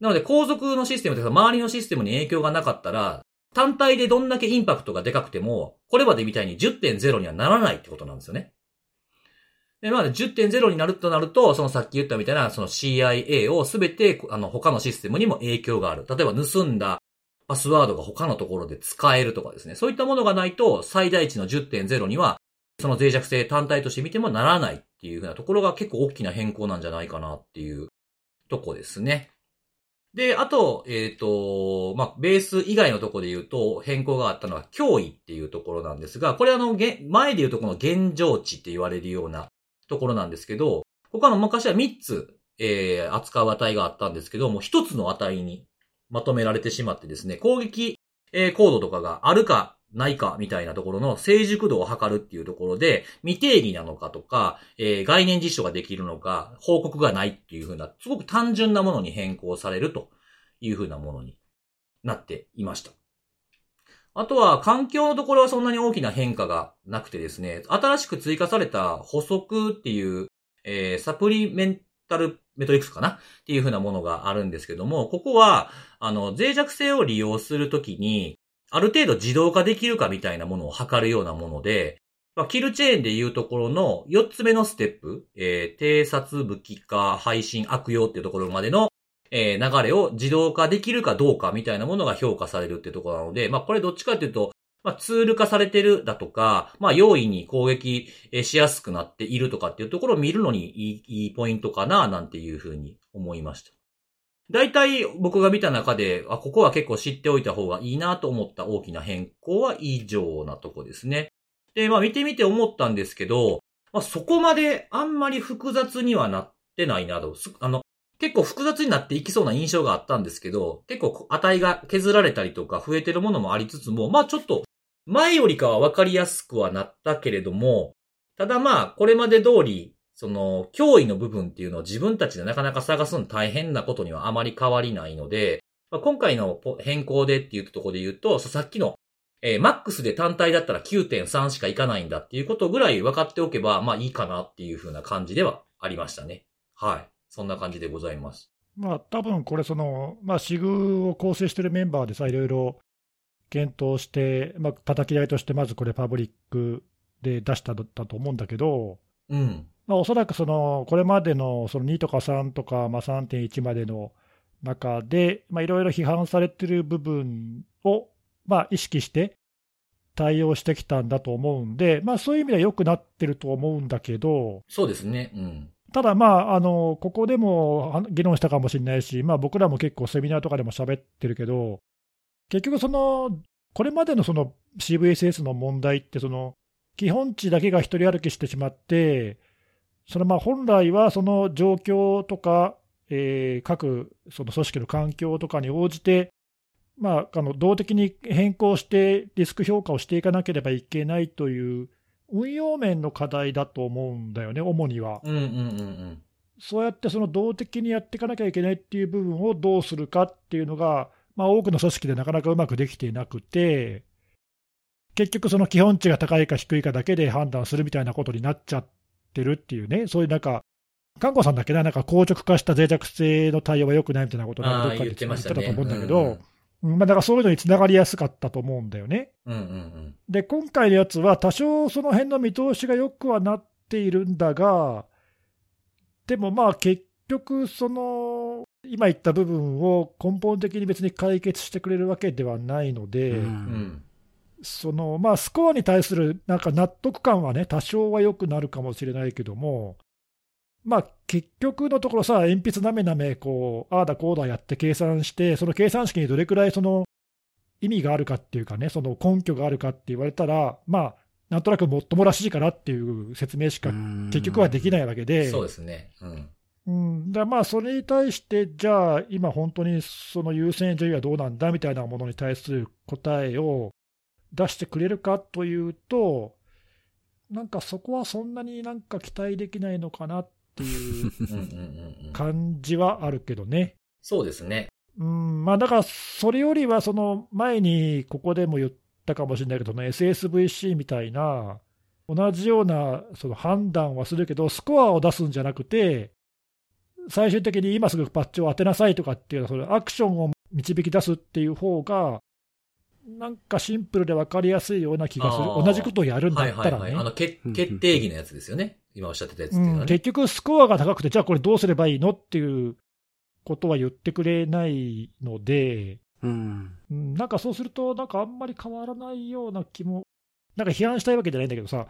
なので、後続のシステムというか、周りのシステムに影響がなかったら、単体でどんだけインパクトがでかくても、これまでみたいに10.0にはならないってことなんですよね。で、まあ、10.0になるとなると、そのさっき言ったみたいな、その CIA をすべて、あの、他のシステムにも影響がある。例えば盗んだパスワードが他のところで使えるとかですね。そういったものがないと、最大値の10.0には、その脆弱性単体として見てもならないっていうふうなところが結構大きな変更なんじゃないかなっていうとこですね。で、あと、えっ、ー、と、まあ、ベース以外のところで言うと、変更があったのは、脅威っていうところなんですが、これあの、前で言うとこの現状値って言われるようなところなんですけど、他の昔は3つ、えー、扱う値があったんですけども、1つの値にまとめられてしまってですね、攻撃、えー、コードとかがあるかないかみたいなところの成熟度を測るっていうところで、未定義なのかとか、えー、概念実証ができるのか、報告がないっていうふうな、すごく単純なものに変更されるというふうなものになっていました。あとは、環境のところはそんなに大きな変化がなくてですね、新しく追加された補足っていう、えー、サプリメンタルメトリックスかな？っていうふうなものがあるんですけども、ここは、あの、脆弱性を利用するときに、ある程度自動化できるかみたいなものを測るようなもので、まあ、キルチェーンでいうところの4つ目のステップ、えー、偵察、武器化、配信、悪用っていうところまでのえー、流れを自動化できるかどうかみたいなものが評価されるっていうところなので、まあこれどっちかっていうと、まあツール化されてるだとか、まあ容易に攻撃しやすくなっているとかっていうところを見るのにいいいいポイントかななんていうふうに思いました。大体僕が見た中で、あ、ここは結構知っておいた方がいいなと思った大きな変更は以上なとこですね。で、まあ見てみて思ったんですけど、まあそこまであんまり複雑にはなってないなと。あの、結構複雑になっていきそうな印象があったんですけど、結構値が削られたりとか増えてるものもありつつも、まあちょっと前よりかは分かりやすくはなったけれども、ただまあこれまで通り、その脅威の部分っていうのを自分たちでなかなか探すの大変なことにはあまり変わりないので、まあ、今回の変更でっていうところで言うと、さっきのえー、マックスで単体だったら9.3しかいかないんだっていうことぐらい分かっておけば、まあいいかなっていう風な感じではありましたね。はい。そんな感じでございます。まあ、多分これその、まあ、シグを構成しているメンバーでさ、いろいろ検討して、まあ、叩き台としてまずこれ、パブリックで出したんだと思うんだけど、うんまあ、おそらくそのこれまでのその2とか3とか、まあ、3.1までの中で、いろいろ批判されてる部分を、まあ、意識して対応してきたんだと思うんで、まあ、そういう意味では良くなってると思うんだけど、そうですね。うんただ、まあ、あのここでも議論したかもしれないし、まあ、僕らも結構セミナーとかでも喋ってるけど、結局その、これまでのその CVSS の問題って、その基本値だけが一人歩きしてしまって、そのまあ本来はその状況とか、えー、各その組織の環境とかに応じて、まあ、あの動的に変更してリスク評価をしていかなければいけないという運用面の課題だと思うんだよね、主には。うんうんうんうんそうやってその動的にやっていかなきゃいけないっていう部分をどうするかっていうのが、まあ、多くの組織でなかなかうまくできていなくて、結局、その基本値が高いか低いかだけで判断するみたいなことになっちゃってるっていうね、そういうなんか、看護さんだけな、なんか硬直化した脆弱性の対応は良くないみたいなことをどっかで言ってたと思うんだけど、まあ、だからそういうのにつながりやすかったと思うんだよね。うんうんうん、で、今回のやつは、多少その辺の見通しがよくはなっているんだが、でもまあ結局、その、今言った部分を根本的に別に解決してくれるわけではないので、うん、そのまあ、スコアに対するなんか納得感はね、多少は良くなるかもしれないけども、まあ、結局のところさ、鉛筆なめなめ、こう、ああだこうだやって計算して、その計算式にどれくらいその意味があるかっていうかね、その根拠があるかって言われたら、まあ、なんとなくもっともらしいかなっていう説明しか結局はできないわけで。そうですね。うん。うん、だまあそれに対して、じゃあ、今、本当にその優先順位はどうなんだみたいなものに対する答えを出してくれるかというと、なんかそこはそんなになんか期待できないのかなっっていう感じはあるけどね。そうですね。うんまあ、だから、それよりは、その前にここでも言ったかもしれないけど、ね、SSVC みたいな、同じようなその判断はするけど、スコアを出すんじゃなくて、最終的に今すぐパッチを当てなさいとかっていう、そのアクションを導き出すっていう方が、なんかシンプルで分かりやすいような気がする、同じことをやるんだはいはいはい。ったらねあ、の、決決定義のやつですよね。今おっしゃってたやつっていうのはね。うん結局、スコアが高くて、じゃあこれどうすればいいのっていうことは言ってくれないので、うん。うんなんかそうすると、なんかあんまり変わらないような気も、なんか批判したいわけじゃないんだけどさ、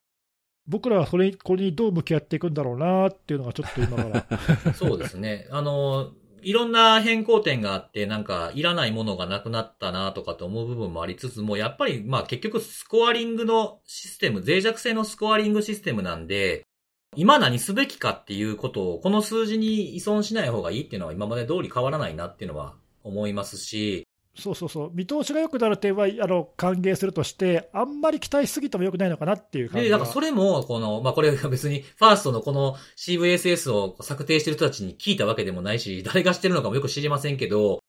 僕らはそれこれにどう向き合っていくんだろうなっていうのが、ちょっと今から。[laughs] そうですね。あの、いろんな変更点があって、なんか、いらないものがなくなったなとかと思う部分もありつつも、やっぱり、まあ結局スコアリングのシステム、脆弱性のスコアリングシステムなんで、今何すべきかっていうことを、この数字に依存しない方がいいっていうのは今まで通り変わらないなっていうのは思いますし、そうそうそう、見通しが良くなる点はあの歓迎するとして、あんまり期待しすぎても良くないのかなっていう感じで、なんかそれも、この、まあ、これが別に、ファーストのこの CVSS を策定してる人たちに聞いたわけでもないし、誰がしてるのかもよく知りませんけど、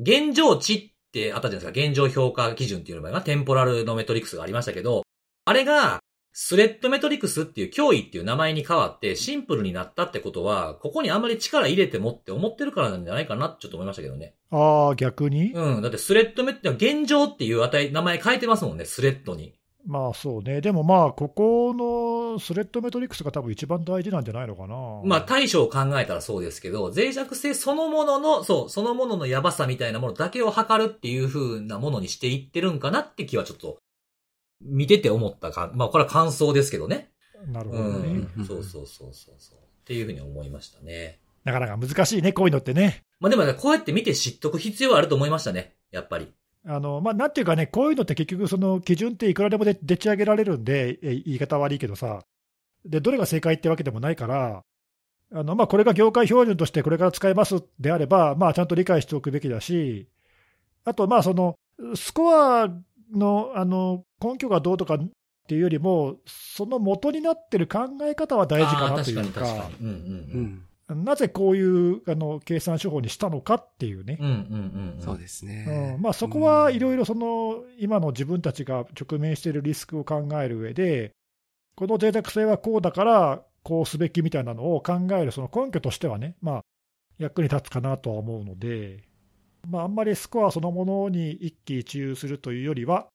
現状値ってあったじゃないですか。現状評価基準っていうのが、テンポラルのメトリックスがありましたけど、あれが、スレッドメトリクスっていう脅威っていう名前に変わってシンプルになったってことは、ここにあんまり力入れてもって思ってるからなんじゃないかなってちょっと思いましたけどね。ああ、逆に、うん。だってスレッドメって、現状っていう値、名前変えてますもんね、スレッドに。まあそうね、でもまあ、ここのスレッドメトリクスが多分一番大事なんじゃないのかな。まあ対処を考えたらそうですけど、脆弱性そのものの、そう、そのもののやばさみたいなものだけを測るっていう風なものにしていってるんかなって気はちょっと、見てて思ったか、まあこれは感想ですけどね。うなるほどね、ん。そうそうそうそうそう。っていう風に思いましたね。なかなか難しいね、こういうのってね。まあでもね、こうやって見て知っとく必要はあると思いましたね。やっぱり。あのまあ、なんていうかね、こういうのって結局、その基準っていくらでもででち上げられるんで、え言い方悪いけどさ、でどれが正解ってわけでもないから、あのまあ、これが業界標準としてこれから使えますであれば、まあ、ちゃんと理解しておくべきだし、あと、まあそのスコアのあの根拠がどうとかっていうよりも、その元になってる考え方は大事かなというか。なぜこういうあの計算手法にしたのかっていうね。そうですうねん。まあ、そこはいろいろその今の自分たちが直面しているリスクを考える上で、この脆弱性はこうだからこうすべきみたいなのを考えるその根拠としてはね、まあ、役に立つかなとは思うので、まあ、あんまりスコアそのものに一喜一憂するというよりは、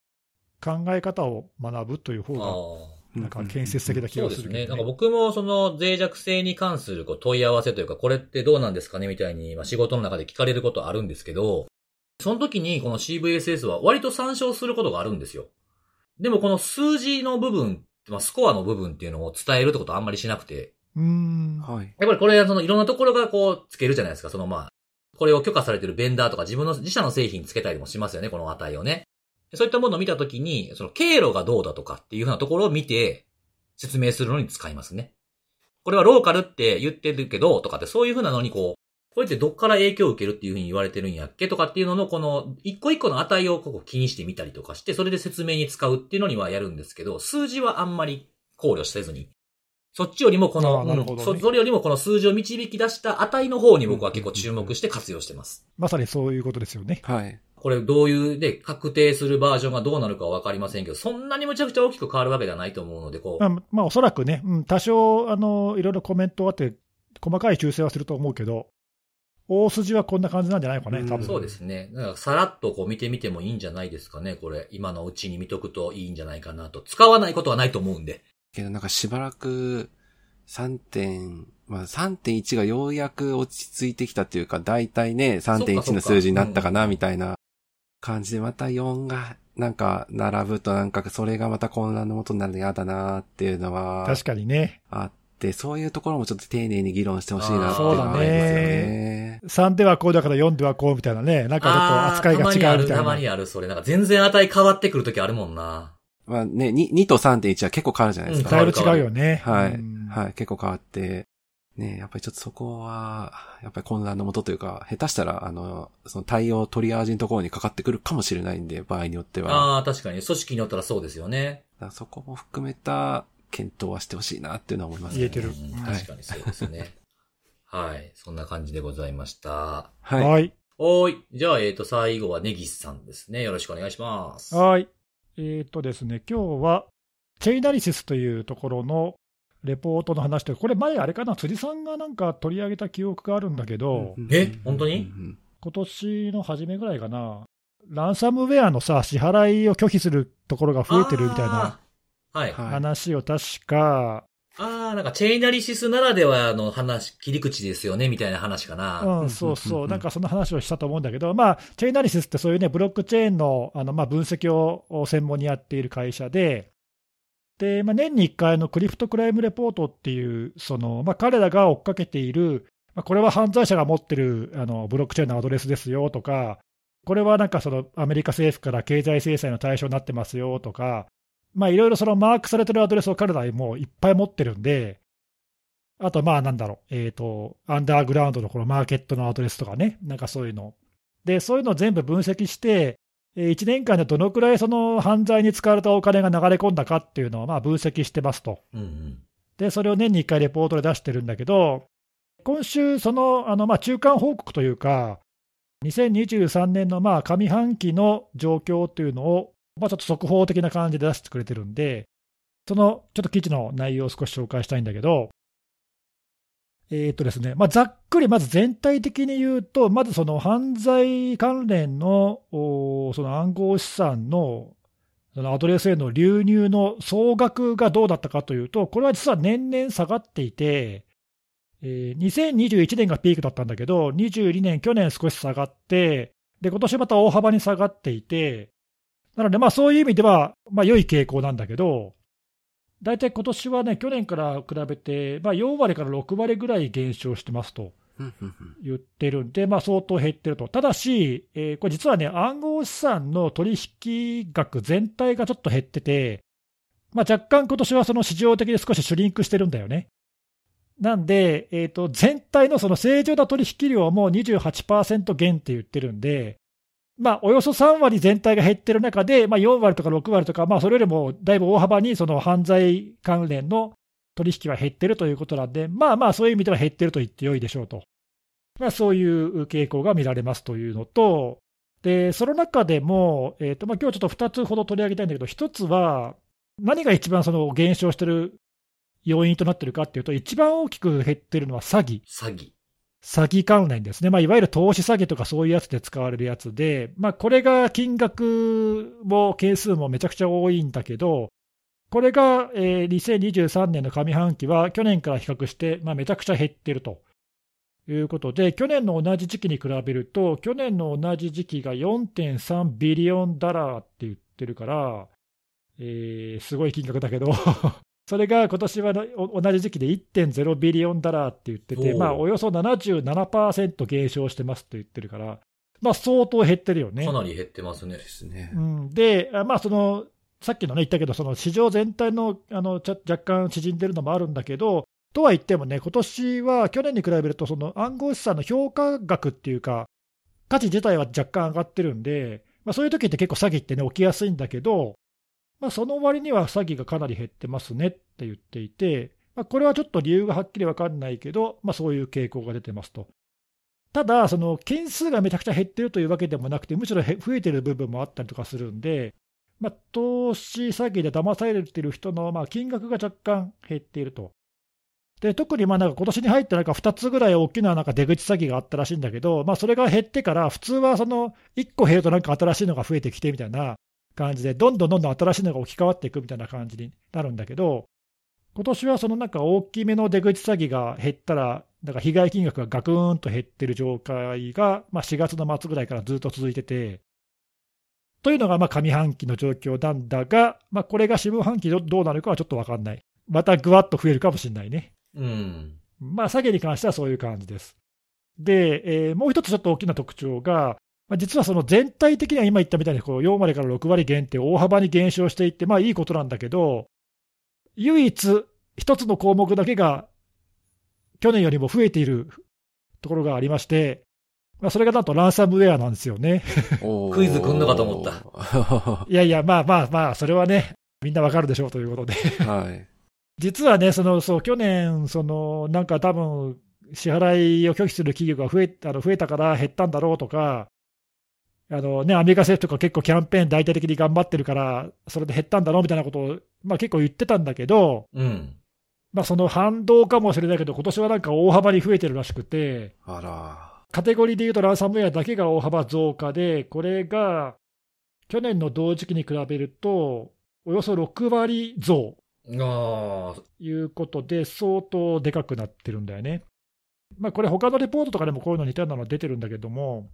考え方を学ぶという方が、ああ。なんか建設的な気そうですね。がするけど、なんか僕もその脆弱性に関するこう問い合わせというか、これってどうなんですかねみたいに、まあ、仕事の中で聞かれることあるんですけど、その時にこの CVSS は割と参照することがあるんですよ。でもこの数字の部分、まあ、スコアの部分っていうのを伝えるってことはあんまりしなくて、うーん、はい。やっぱりこれはそのいろんなところがこうつけるじゃないですか。そのまあ、これを許可されてるベンダーとか自分の自社の製品つけたりもしますよね、この値をね。そういったものを見たときに、その経路がどうだとかっていうふうなところを見て説明するのに使いますね。これはローカルって言ってるけど、とかってそういうふうなのにこう、これってどっから影響を受けるっていうふうに言われてるんやっけ？とかっていうのの、この一個一個の値をここ気にしてみたりとかして、それで説明に使うっていうのにはやるんですけど、数字はあんまり考慮せずに、そっちよりもこあの、ねうんそそれよりもこの数字を導き出した値の方に僕は結構注目して活用してます。まさにそういうことですよね。はい。これどういうで確定するバージョンがどうなるかはわかりませんけど、そんなにむちゃくちゃ大きく変わるわけではないと思うので、こう、まあ、まあ、おそらくね、うん、多少あのいろいろコメントあって、細かい修正はすると思うけど、大筋はこんな感じなんじゃないのかね、うん多分そうですね。だからさらっとこう見てみてもいいんじゃないですかね、これ。今のうちに見とくといいんじゃないかなと。使わないことはないと思うんで。けどなんかしばらく3点、まあ3.1がようやく落ち着いてきたっていうか、だいたいね、3.1の数字になったかな、うんみたいな感じで、また4がなんか並ぶとなんかそれがまた混乱のもとになるの嫌だなっていうのは確かにね、あって、そういうところもちょっと丁寧に議論してほしいなっていうのはあそうだりますよねね。3ではこうだから4ではこうみたいなね、なんかちょっと扱いが違うみたいあーたまにある、たまな。にある、それ。なんか全然値変わってくるときあるもんな。まあね、2, 2と3.1は結構変わるじゃないですうんか。だいぶ違うよね。はいうん。はい、結構変わって、ね、やっぱりちょっとそこは、やっぱり混乱のもとというか、下手したら、あの、その対応トリアージのところにかかってくるかもしれないんで、場合によっては。ああ、確かに。組織によったらそうですよね。そこも含めた検討はしてほしいなっていうのは思いますね。言えてる確かにそうですね。[laughs] はい。そんな感じでございました。はい。はい。おーい。じゃあ、えっ、と、最後はネギスさんですね。よろしくお願いします。はい。えっ、とですね、今日は、チェイナリシスというところのレポートの話で、これ前あれかな、辻さんがなんか取り上げた記憶があるんだけど、え本当に？うん今年の初めぐらいかな、ランサムウェアのさ、支払いを拒否するところが増えてるみたいな話を確か、ああ、なんかチェイナリシスならではの話、切り口ですよね、みたいな話かな。うん、うんそうそうう、んなんかその話をしたと思うんだけど、まあ、チェイナリシスってそういうね、ブロックチェーンのあのまあ分析を専門にやっている会社で、でまあ、年に1回のクリプトクライムレポートっていう、そのまあ、彼らが追っかけている、まあ、これは犯罪者が持ってるあのブロックチェーンのアドレスですよとか、これはなんかそのアメリカ政府から経済制裁の対象になってますよとか、いろいろそのマークされてるアドレスを彼らはもういっぱい持ってるんで、あと、まあなんだろう、えっ、と、アンダーグラウンドのこのマーケットのアドレスとかね、なんかそういうの。で、そういうのを全部分析して、1年間でどのくらいその犯罪に使われたお金が流れ込んだかっていうのをまあ分析してますと。うんうん。で、それを年に1回レポートで出してるんだけど、今週、そのあのまあ中間報告というか、2023年のまあ上半期の状況というのを、まあ、ちょっと速報的な感じで出してくれてるんで、そのちょっと記事の内容を少し紹介したいんだけど、えーとですねまあ、ざっくりまず全体的に言うと、まずその犯罪関連のその暗号資産のそのアドレスへの流入の総額がどうだったかというと、これは実は年々下がっていて、えー2021年がピークだったんだけど、22年、去年少し下がって、で今年また大幅に下がっていて、なので、そういう意味では、まあ良い傾向なんだけど、大体今年はね、去年から比べて、まあ、4割から6割ぐらい減少してますと言ってるんで、まあ、相当減ってると。ただし、えーこれ実はね、暗号資産の取引額全体がちょっと減ってて、まあ、若干今年はその市場的に少しシュリンクしてるんだよね。なんで、えーと、全体のその正常な取引量も28%減って言ってるんで、まあ、およそ3割全体が減ってる中で、まあ、4割とか6割とか、まあ、それよりもだいぶ大幅にその犯罪関連の取引は減ってるということなんで、まあまあ、そういう意味では減ってると言ってよいでしょうと。まあ、そういう傾向が見られますというのと、でその中でも、えーとまあ今日ちょっと2つほど取り上げたいんだけど、1つは、何が一番その減少してる要因となってるかっていうと、一番大きく減ってるのは詐欺。詐欺。詐欺関連ですね、まあ、いわゆる投資詐欺とかそういうやつで使われるやつで、まあ、これが金額も件数もめちゃくちゃ多いんだけど、これが、えー2023年の上半期は去年から比較して、まあ、めちゃくちゃ減ってると。いうことで、去年の同じ時期に比べると、去年の同じ時期が4.3ビリオンダラーって言ってるから、えーすごい金額だけど、それが今年はお同じ時期で1.0ビリオンダラーって言ってて、まあ、およそ77%減少してますと言ってるから、まあ、相当減ってるよね。かなり減ってますねで。すねう。ん、で、あまあ、そのさっきのね、言ったけど、その市場全体のあの若干縮んでるのもあるんだけど、とは言ってもね、今年は去年に比べると、その暗号資産の評価額っていうか、価値自体は若干上がってるんで、まあ、そういう時って結構詐欺ってね、起きやすいんだけど、まあ、その割には詐欺がかなり減ってますねって言っていて、まあ、これはちょっと理由がはっきり分かんないけど、まあ、そういう傾向が出てますと。ただ、その件数がめちゃくちゃ減ってるというわけでもなくて、むしろ増えてる部分もあったりとかするんで、まあ、投資詐欺で騙されてる人のまあ金額が若干減っていると。で特にまあなんか今年に入ってなんか2つぐらい大きななんか出口詐欺があったらしいんだけど、まあ、それが減ってから、普通はその1個減るとなんか新しいのが増えてきてみたいな感じで、どんどんどんどん新しいのが置き換わっていくみたいな感じになるんだけど、今年はそのなんか大きめの出口詐欺が減ったら、なんか被害金額がガクーンと減ってる状態が、まあ、4月の末ぐらいからずっと続いてて、というのがまあ上半期の状況なんだが、まあ、これが下半期どどうなるかはちょっと分かんない。またぐわっと増えるかもしれないね。うん。まあ、下げに関してはそういう感じです。で、えーもう一つちょっと大きな特徴が、まあ、実はその全体的には今言ったみたいにこう4割から6割減って大幅に減少していって、まあいいことなんだけど、唯一一つの項目だけが去年よりも増えているところがありまして、まあ、それがなんとランサムウェアなんですよね。ク [laughs] クイズ来んのかと思ったった。[laughs] いやいや、まあまあまあ、それはね、みんなわかるでしょうということで。はい。実はね、そのそう去年、そのなんか多分支払いを拒否する企業が増えあの増えたから減ったんだろうとか、あのね、アメリカ政府とか結構キャンペーン大々的に頑張ってるから、それで減ったんだろうみたいなことを、まあ、結構言ってたんだけど、うん。まあ、その反動かもしれないけど、今年はなんか大幅に増えてるらしくて、あら。カテゴリーでいうとランサムウェアだけが大幅増加で、これが去年の同時期に比べると、およそ6割増ということで、相当でかくなってるんだよね。まあ、これ、他のレポートとかでもこういうの似たようなの出てるんだけども、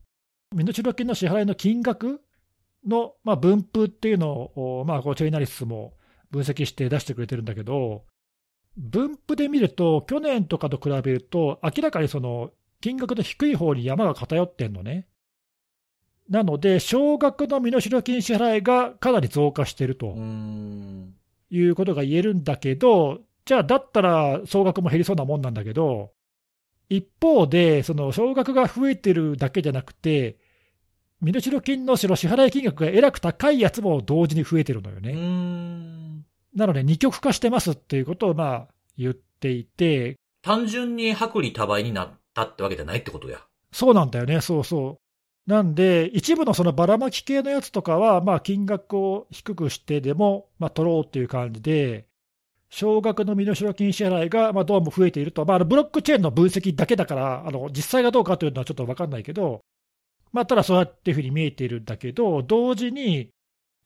身代金の支払いの金額の、まあ、分布っていうのを、まあ、こうチェイナリスも分析して出してくれてるんだけど、分布で見ると、去年とかと比べると、明らかにその金額の低い方に山が偏ってんのね。なので、少額の身代金支払いがかなり増加してると。いうことが言えるんだけど、じゃあ、だったら総額も減りそうなもんなんだけど、一方で、その少額が増えてるだけじゃなくて、身代金のしろ支払い金額がえらく高いやつも同時に増えてるのよね。ん。なので、二極化してますっていうことをまあ言っていて、単純に薄利多売になったってわけじゃないってことや。そうなんだよね、そうそう。なんで、一部のそのばらまき系のやつとかは、まあ、金額を低くしてでも、まあ、取ろうっていう感じで、少額の身代金支払いが、まあ、どうも増えていると、まあ、あのブロックチェーンの分析だけだから、あの実際がどうかというのはちょっと分かんないけど、まあ、ただそうやっていうふうに見えているんだけど、同時に、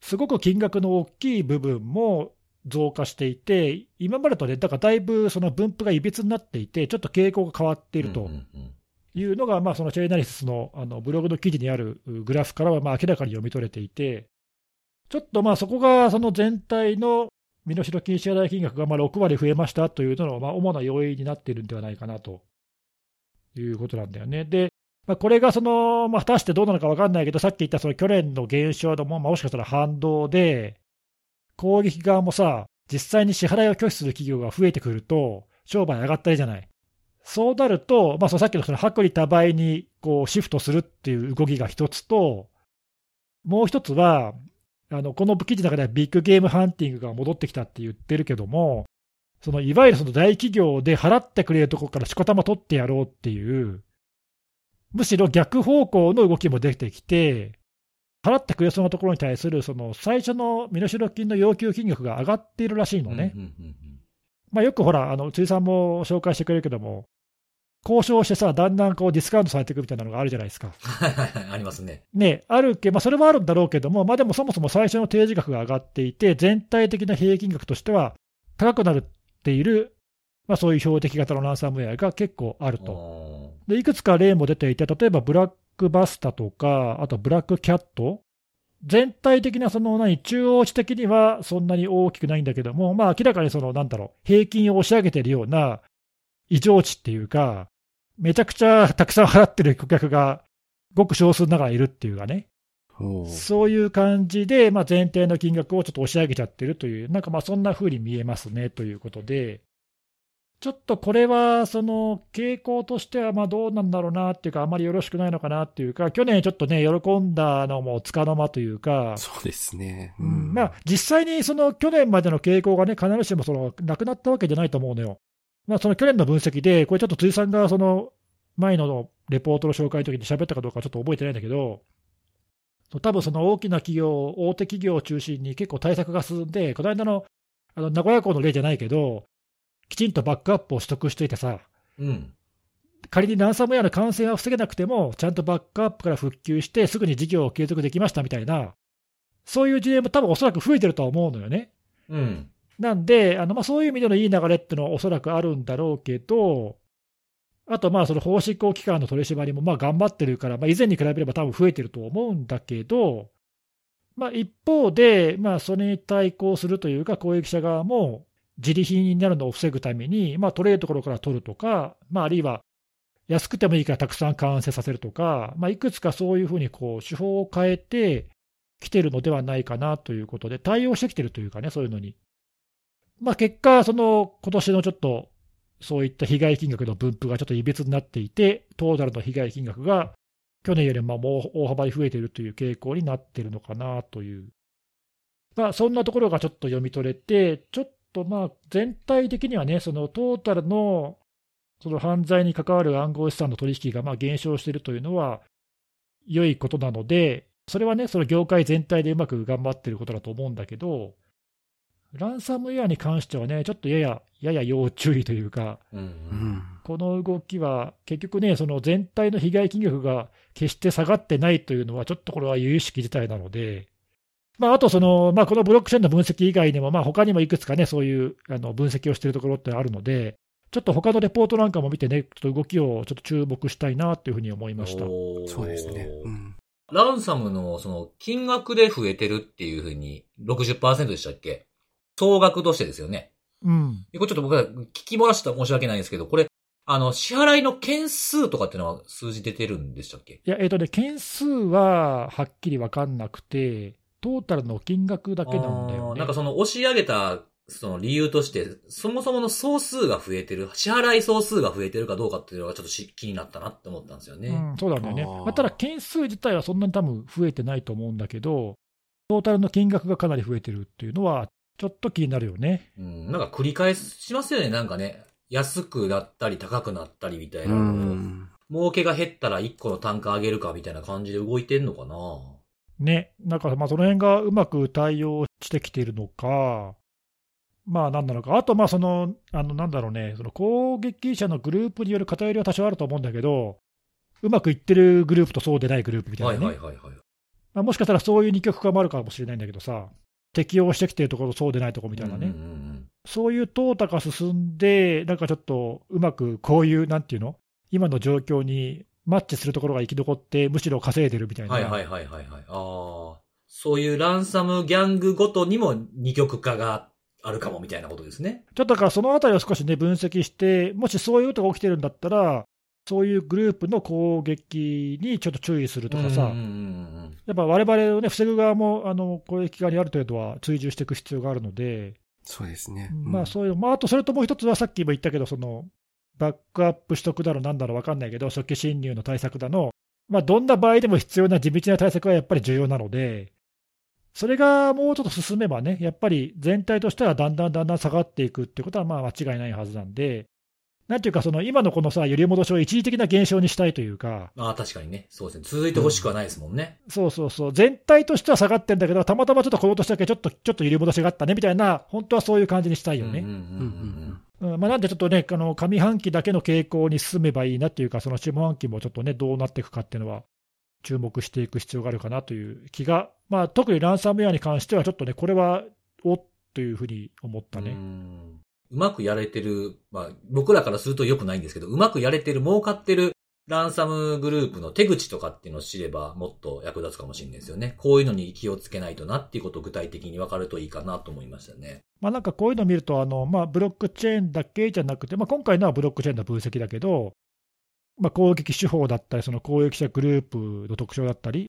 すごく金額の大きい部分も増加していて、今までとね、だからだいぶその分布がいびつになっていて、ちょっと傾向が変わっていると。いうのが、まあ、そのチェイナリスのあのブログの記事にあるグラフからはまあ明らかに読み取れていて、ちょっとまあそこがその全体の身代金支払い金額がまあ6割増えましたというののまあ主な要因になっているんではないかなということなんだよね。で、まあ、これがその、まあ、果たしてどうなのか分かんないけど、さっき言ったその去年の減少のも、まあ、もしかしたら反動で、攻撃側もさ、実際に支払いを拒否する企業が増えてくると、商売上がったりじゃない。そうなると、まあ、そのさっきのその薄利多売にこうシフトするっていう動きが一つと、もう一つは、あのこの記事の中ではビッグゲームハンティングが戻ってきたって言ってるけども、そのいわゆるその大企業で払ってくれるところからしこたま取ってやろうっていう、むしろ逆方向の動きも出てきて、払ってくれそうなところに対するその最初の身代金の要求金額が上がっているらしいのね。よくほら、あの辻さんも紹介してくれるけども、交渉してさ、だんだんこうディスカウントされていくみたいなのがあるじゃないですか。はいはいはいありますね。ね、あるけまあ、それもあるんだろうけども、まあ、でもそもそも最初の提示額が上がっていて、全体的な平均額としては高くなっている、まあ、そういう標的型のランサムウェアが結構あると。と。でいくつか例も出ていて、例えばブラックバスタとか、あとブラックキャット、全体的なその何中央値的にはそんなに大きくないんだけども、まあ、明らかにそのなんだろう平均を押し上げているような異常値っていうか、めちゃくちゃたくさん払ってる顧客がごく少数ながらいるっていうかね、そういう感じで、まあ、全体の金額をちょっと押し上げちゃってるという、なんかまあそんな風に見えますねということで、ちょっとこれは、その傾向としてはまあどうなんだろうなっていうか、あまりよろしくないのかなっていうか、去年ちょっとね、喜んだのもつかの間というか、そうですね。うん。まあ、実際にその去年までの傾向がね、必ずしもそのなくなったわけじゃないと思うのよ。まあ、その去年の分析で、これちょっと辻さんがその前のレポートの紹介の時に喋ったかどうかちょっと覚えてないんだけど、多分その大きな企業、大手企業を中心に結構対策が進んで、この間のあの名古屋港の例じゃないけど、きちんとバックアップを取得していてさ、うん。仮にランサムウェアの感染は防げなくても、ちゃんとバックアップから復旧して、すぐに事業を継続できましたみたいな、そういう事例も多分おそらく増えてるとは思うのよね。うん。なんで、あのまあ、そういう意味でのいい流れっていうのはおそらくあるんだろうけど、あとまあその法執行機関の取り締まりもまあ頑張ってるから、まあ、以前に比べれば多分増えてると思うんだけど、まあ、一方で、まあ、それに対抗するというか、攻撃者側も自利品になるのを防ぐために、まあ、取れるところから取るとか、まあ、あるいは安くてもいいからたくさん完成させるとか、まあ、いくつかそういうふうにこう手法を変えてきてるのではないかなということで、対応してきてるというかね、そういうのに。まあ、結果、その今年のちょっとそういった被害金額の分布がちょっといびつになっていて、トータルの被害金額が去年よりももう大幅に増えているという傾向になっているのかなという、まあ、そんなところがちょっと読み取れて、ちょっとまあ全体的にはね、そのトータルのその犯罪に関わる暗号資産の取引がまあ減少しているというのは良いことなので、それはね、その業界全体でうまく頑張っていることだと思うんだけど、ランサムウェアに関してはね、ちょっとやや、やや要注意というか、うん。うん。この動きは、結局ね、その全体の被害金額が決して下がってないというのは、ちょっとこれは由々しき事態なので、まあ、あとその、まあ、このブロックチェーンの分析以外にも、まあ他にもいくつかね、そういうあの分析をしているところってあるので、ちょっと他のレポートなんかも見てね、ちょっと動きをちょっと注目したいなというふうに思いました。そうですね。うん。ランサムのその金額で増えてるっていうふうに60%でしたっけ？総額としてですよね。うん。これちょっと僕は聞き漏らしたら申し訳ないんですけど、これ、あの、支払いの件数とかっていうのは数字出てるんでしたっけ？いや、えっ、とね、件数ははっきり分かんなくて、トータルの金額だけなんだよね。なんかその押し上げた、その理由として、そもそもの総数が増えてる、支払い総数が増えてるかどうかっていうのがちょっとし気になったなって思ったんですよね。うん、そうなんだよね。まあ、ただ、件数自体はそんなに多分増えてないと思うんだけど、トータルの金額がかなり増えてるっていうのは、ちょっと気になるよね。うん、なんか繰り返しますよね、なんかね。安くなったり高くなったりみたいうな。ん。儲けが減ったら1個の単価上げるかみたいな感じで動いてんのかなね、なんかまあその辺がうまく対応してきているのか、まあなんなのか、あとまあその、あのなんだろうね、その攻撃者のグループによる偏りは多少あると思うんだけど、うまくいってるグループとそうでないグループみたいなね、はいはいはいはい。まあ、もしかしたらそういう二極化もあるかもしれないんだけどさ、適応してきてるところとそうでないところみたいなね、うんうんうんそういう淘汰が進んで、なんかちょっとうまくこういう、なんていうの、今の状況にマッチするところが生き残って、むしろ稼いでるみたいな。はいはいはいはいはい。ああ。そういうランサムギャングごとにも二極化があるかもみたいなことですね。ちょっとだからそのあたりを少しね、分析して、もしそういうことが起きてるんだったら、そういうグループの攻撃にちょっと注意するとかさ、やっぱ我々をね、防ぐ側もあの攻撃側にある程度は追従していく必要があるので、そうですね。まあそういう、まああとそれともう一つはさっきも言ったけど、そのバックアップ取得だろ、なんだろう、わかんないけど、初期侵入の対策だの、まあどんな場合でも必要な地道な対策はやっぱり重要なので、それがもうちょっと進めばね、やっぱり全体としてはだんだんだんだん下がっていくってことはまあ間違いないはずなんで、なんていうか、その今のこのさ、揺り戻しを一時的な現象にしたいというか、ああ、確かにね。そうですね。続いてほしくはないですもんね。そうそうそう、全体としては下がってんだけど、たまたまちょっとこの年だけちょっとちょっと揺り戻しがあったねみたいな、本当はそういう感じにしたいよね。うんうんうんうんうんまあ、なんでちょっとね、あの上半期だけの傾向に進めばいいなっていうか、その下半期もちょっとね、どうなっていくかっていうのは、注目していく必要があるかなという気が、まあ、特にランサムウェアに関しては、ちょっとね、これはおっというふうに思ったね。うんうまくやれてる、まあ、僕らからすると良くないんですけど、うまくやれてる、儲かってるランサムグループの手口とかっていうのを知れば、もっと役立つかもしれないですよね。こういうのに気をつけないとなっていうことを具体的に分かるといいかなと思いましたね。まあ、なんかこういうのを見ると、あのまあ、ブロックチェーンだけじゃなくて、まあ、今回のはブロックチェーンの分析だけど、まあ、攻撃手法だったり、その攻撃者グループの特徴だったり、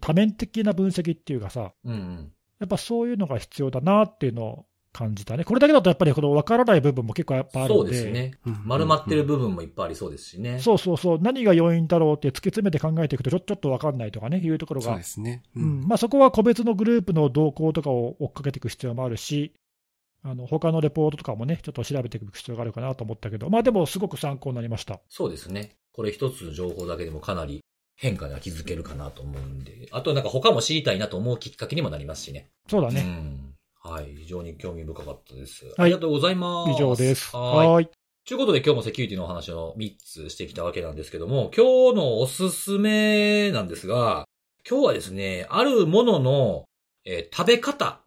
多面的な分析っていうかさ、うんうん。やっぱそういうのが必要だなっていうのを感じたね。これだけだとやっぱりこの分からない部分も結構やっぱあるそんで。うですね。うん丸まってる部分もいっぱいありそうですしね。そうそうそう、何が要因だろうって突き詰めて考えていくと、ちょちょっと分かんないとかね、いうところがそうで、すね。ううんまあ、そこは個別のグループの動向とかを追っかけていく必要もあるし、あの他のレポートとかもね、ちょっと調べていく必要があるかなと思ったけど、まあでも、すごく参考になりました。そうですね。これ一つの情報だけでもかなり変化には気づけるかなと思うんで。あとなんか他も知りたいなと思うきっかけにもなりますしね。そうだね、うん。はい。非常に興味深かったです。いありがとうございます。以上です。はい。はい。ということで今日もセキュリティのお話を3つしてきたわけなんですけども、今日のおすすめなんですが、今日はですね、あるものの、えー食べ方、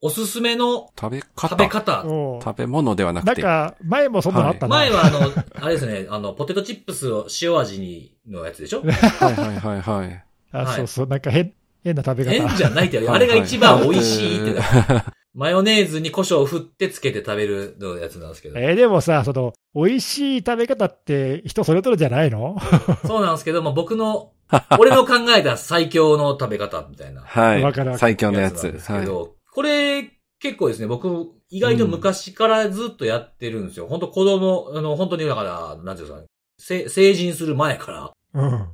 おすすめの食べ方。食べ方。食べ物ではなくて。なんか、前もそんなのあったな。前はあの、[laughs] あれですね、あの、ポテトチップスを塩味にのやつでしょ？はいはいはいはい。[laughs] あはいそうそう、なんか変、変な食べ方。変じゃないって、はいあれが一番美味しいって。[laughs] マヨネーズに胡椒を振ってつけて食べるのやつなんですけど。えーでもさ、その、美味しい食べ方って人それぞれじゃないの？[laughs] そうなんですけど、まあ、僕の、俺の考えた最強の食べ方みたいな。[laughs] はい。最強のやつ。ですけはい。ど、これ、結構ですね、僕、意外と昔からずっとやってるんですよ。本当子供、あの、本当にだから、なんていうんですかね、せ成人する前からうん。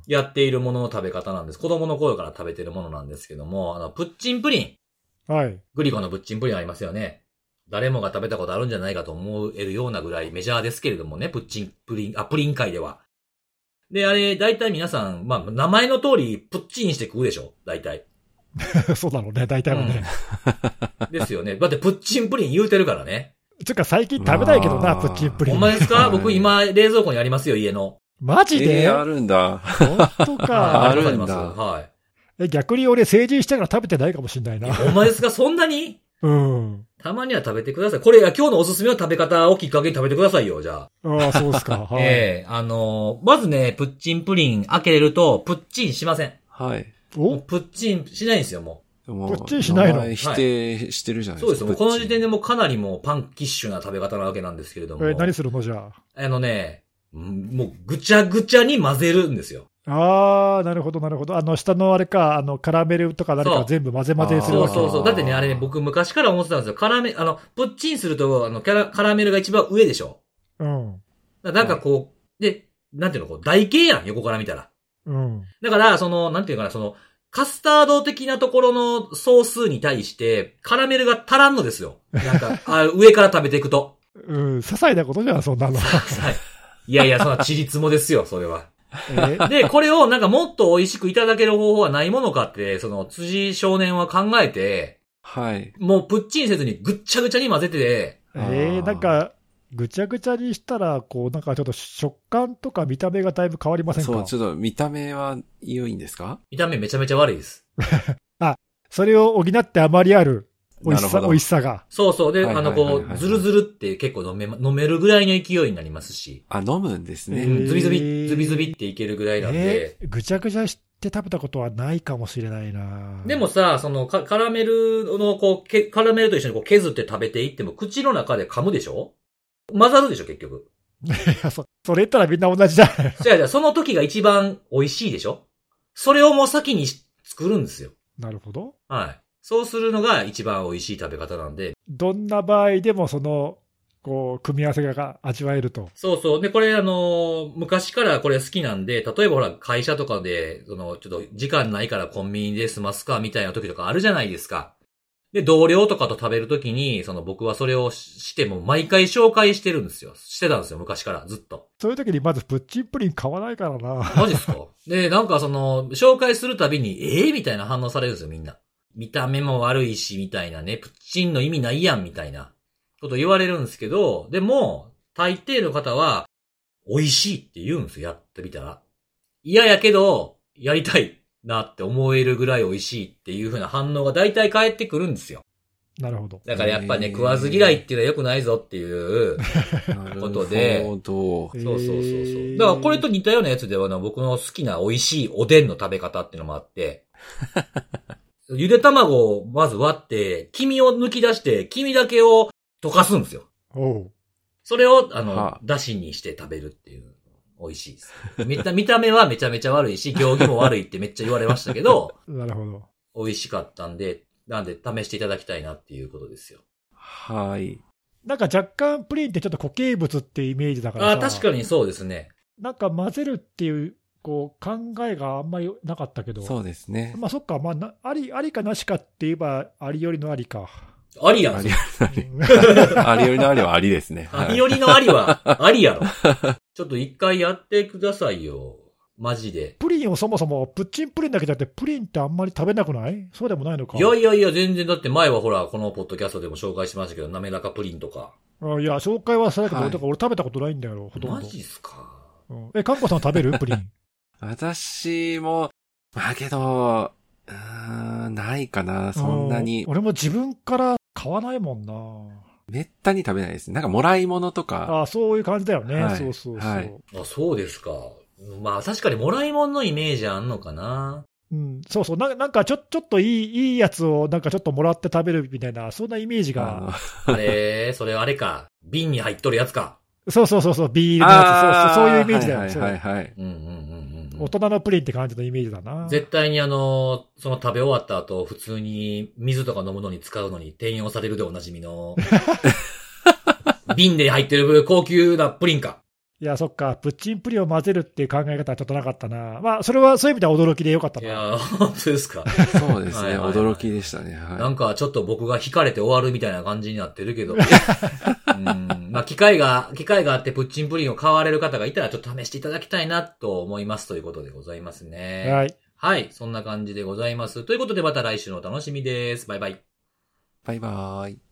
やっているものの食べ方なんです。子供の頃から食べてるものなんですけども、あの、プッチンプリン。はい。グリコのプッチンプリンありますよね。誰もが食べたことあるんじゃないかと思えるようなぐらいメジャーですけれどもね、プッチンプリン、あ、プリン界では。で、あれ、大体皆さん、まあ、名前の通り、プッチンして食うでしょ大体。[laughs] そうだろうね、大体はね。ですよね。だって、プッチンプリン言うてるからね。つうか最近食べないけどな、プッチンプリン。ほんまですか？はい僕今、冷蔵庫にありますよ、家の。マジで、えー、あるんだ。本当か。[laughs] あるんだはい。え逆に俺成人してから食べてないかもしれないな。ほんまですか？そんなに？うん。たまには食べてください。これ、今日のおすすめの食べ方をきっかけに食べてくださいよ、じゃあ。ああ、そうですか。[laughs] はい。ええあのーまずね、プッチンプリン開けれると、プッチンしません。はい。お？プッチンしないんですよ、もでもこっちにしないの？否定してるじゃう。ないですか。そうですこの時点で。でもうかなりもうパンキッシュな食べ方なわけなんですけれども。え何するのじゃあ？のね、うんもうぐちゃぐちゃに混ぜるんですよ。あ。ああ、なるほど、なるほど。あの、下のあれか、あの、カラメルとか何か全部混ぜ混ぜするわけ。そうそうそう。だってね、あれね、僕昔から思ってたんですよ。カラメ、あの、プッチンすると、あの、キャラ、カラメルが一番上でしょ。うん。なんかこう、で、なんていうの、こう、台形やん、横から見たら。うん。だから、その、なんていうかな、その、カスタード的なところの総数に対して、カラメルが足らんのですよ。なんか、[laughs] あ上から食べていくと。うん、些細なことじゃん、そんなの。はい。いやいや、そんなちりつもですよ、[laughs] それは。え？で、これをなんかもっと美味しくいただける方法はないものかって、その、辻少年は考えて、はい。もうプッチンせずにぐっちゃぐちゃに混ぜて、えーなんか、ぐちゃぐちゃにしたら、こう、なんかちょっと食感とか見た目がだいぶ変わりませんか？そう、ちょっと見た目は良いんですか？見た目めちゃめちゃ悪いです。[laughs] それを補ってあまりある美味しさ、なるほど美味しさが。そうそう。で、はいあの、こう、ズルズルって結構飲めま、飲めるぐらいの勢いになりますし、あ、飲むんですね。ズビズビ、ズビズビっていけるぐらいなんで、えーぐちゃぐちゃして食べたことはないかもしれないな。でもさ、そのカ、カラメルの、こう、けカラメルと一緒にこう削って食べていっても、口の中で噛むでしょ？混ざるでしょ、結局。い [laughs] やそ、それ言ったらみんな同じじゃない。じゃその時が一番美味しいでしょ？それをもう先にし作るんですよ。なるほど。はい。そうするのが一番美味しい食べ方なんで。どんな場合でも、その、こう、組み合わせが味わえると。そうそう。で、これあのー昔からこれ好きなんで、例えばほら、会社とかで、その、ちょっと時間ないからコンビニで済ますかみたいな時とかあるじゃないですか。で、同僚とかと食べるときに、その僕はそれをししても毎回紹介してるんですよ。してたんですよ、昔から、ずっと。そういう時にまずプッチンプリン買わないからな。マジっすかで、なんかその、紹介するたびに、ええみたいな反応されるんですよ、みんな。見た目も悪いし、みたいなね、プッチンの意味ないやん、みたいなこと言われるんですけど、でも、大抵の方は、美味しいって言うんですよ、やってみたら。嫌やけど、やりたいなって思えるぐらい美味しいっていう風な反応が大体返ってくるんですよ。なるほど。だからやっぱね、食わず嫌いっていうのは良くないぞっていう。なることでほど。そうそうそうそう。だからこれと似たようなやつではな、僕の好きな美味しいおでんの食べ方っていうのもあって、ゆで卵をまず割って、黄身を抜き出して、黄身だけを溶かすんですよ。それを、あのはあ、だしにして食べるっていう。美味しいです。見た、[laughs] 見た目はめちゃめちゃ悪いし、行儀も悪いってめっちゃ言われましたけど、[laughs] なるほど。美味しかったんで、なんで試していただきたいなっていうことですよ。はい。なんか若干プリンってちょっと固形物ってイメージだからあ、確かにそうですね。なんか混ぜるっていう、こう、考えがあんまりなかったけど。そうですね。まあそっか、まあな、あり、ありかなしかって言えば、ありよりのありか。ありやん。ありうん [laughs] ありよりのありはありですね。ありよりのありは、[laughs] ありやろ。ちょっと一回やってくださいよ。マジで。プリンをそもそも、プッチンプリンだけじゃなくて、プリンってあんまり食べなくない？そうでもないのか。いやいやいや、全然だって前はほら、このポッドキャストでも紹介しましたけど、滑らかプリンとか。あいや、紹介はされたけど、はいだから俺食べたことないんだよ、ほとんマど。ジっすか。うんえ、かんこさん食べる？プリン。私も、まあけど、うーん、ないかな、そんなにう。俺も自分から買わないもんな。めったに食べないですね。なんかもらい物とか。あそういう感じだよね。はいそうそうそう。はいあ、そうですか。まあ確かにもらい物のイメージあんのかな。うん、そうそうな。なんかちょちょっといいいいやつをなんかちょっともらって食べるみたいな、そんなイメージあが。のあれ、それあれか。瓶に入っとるやつか。そうそうそうそう、ビールのやつ、そうそうそういうイメージだよ。はいそうはいはいはい。うんうん。大人のプリンって感じのイメージだな。絶対にあの、その食べ終わった後、普通に水とか飲むのに使うのに転用されるでおなじみの、[laughs] 瓶で入ってる高級なプリンか。いや、そっか、プッチンプリンを混ぜるっていう考え方はちょっとなかったな。まあ、それはそういう意味では驚きでよかったな。いやー、本当ですか？そうですね。はいはいはい驚きでしたね。はい。なんかちょっと僕が惹かれて終わるみたいな感じになってるけど。[laughs] うんまあ機会が、機会があってプッチンプリンを買われる方がいたらちょっと試していただきたいなと思いますということでございますね。はい。はい。そんな感じでございます。ということでまた来週のお楽しみです。バイバイ。バイバーイ。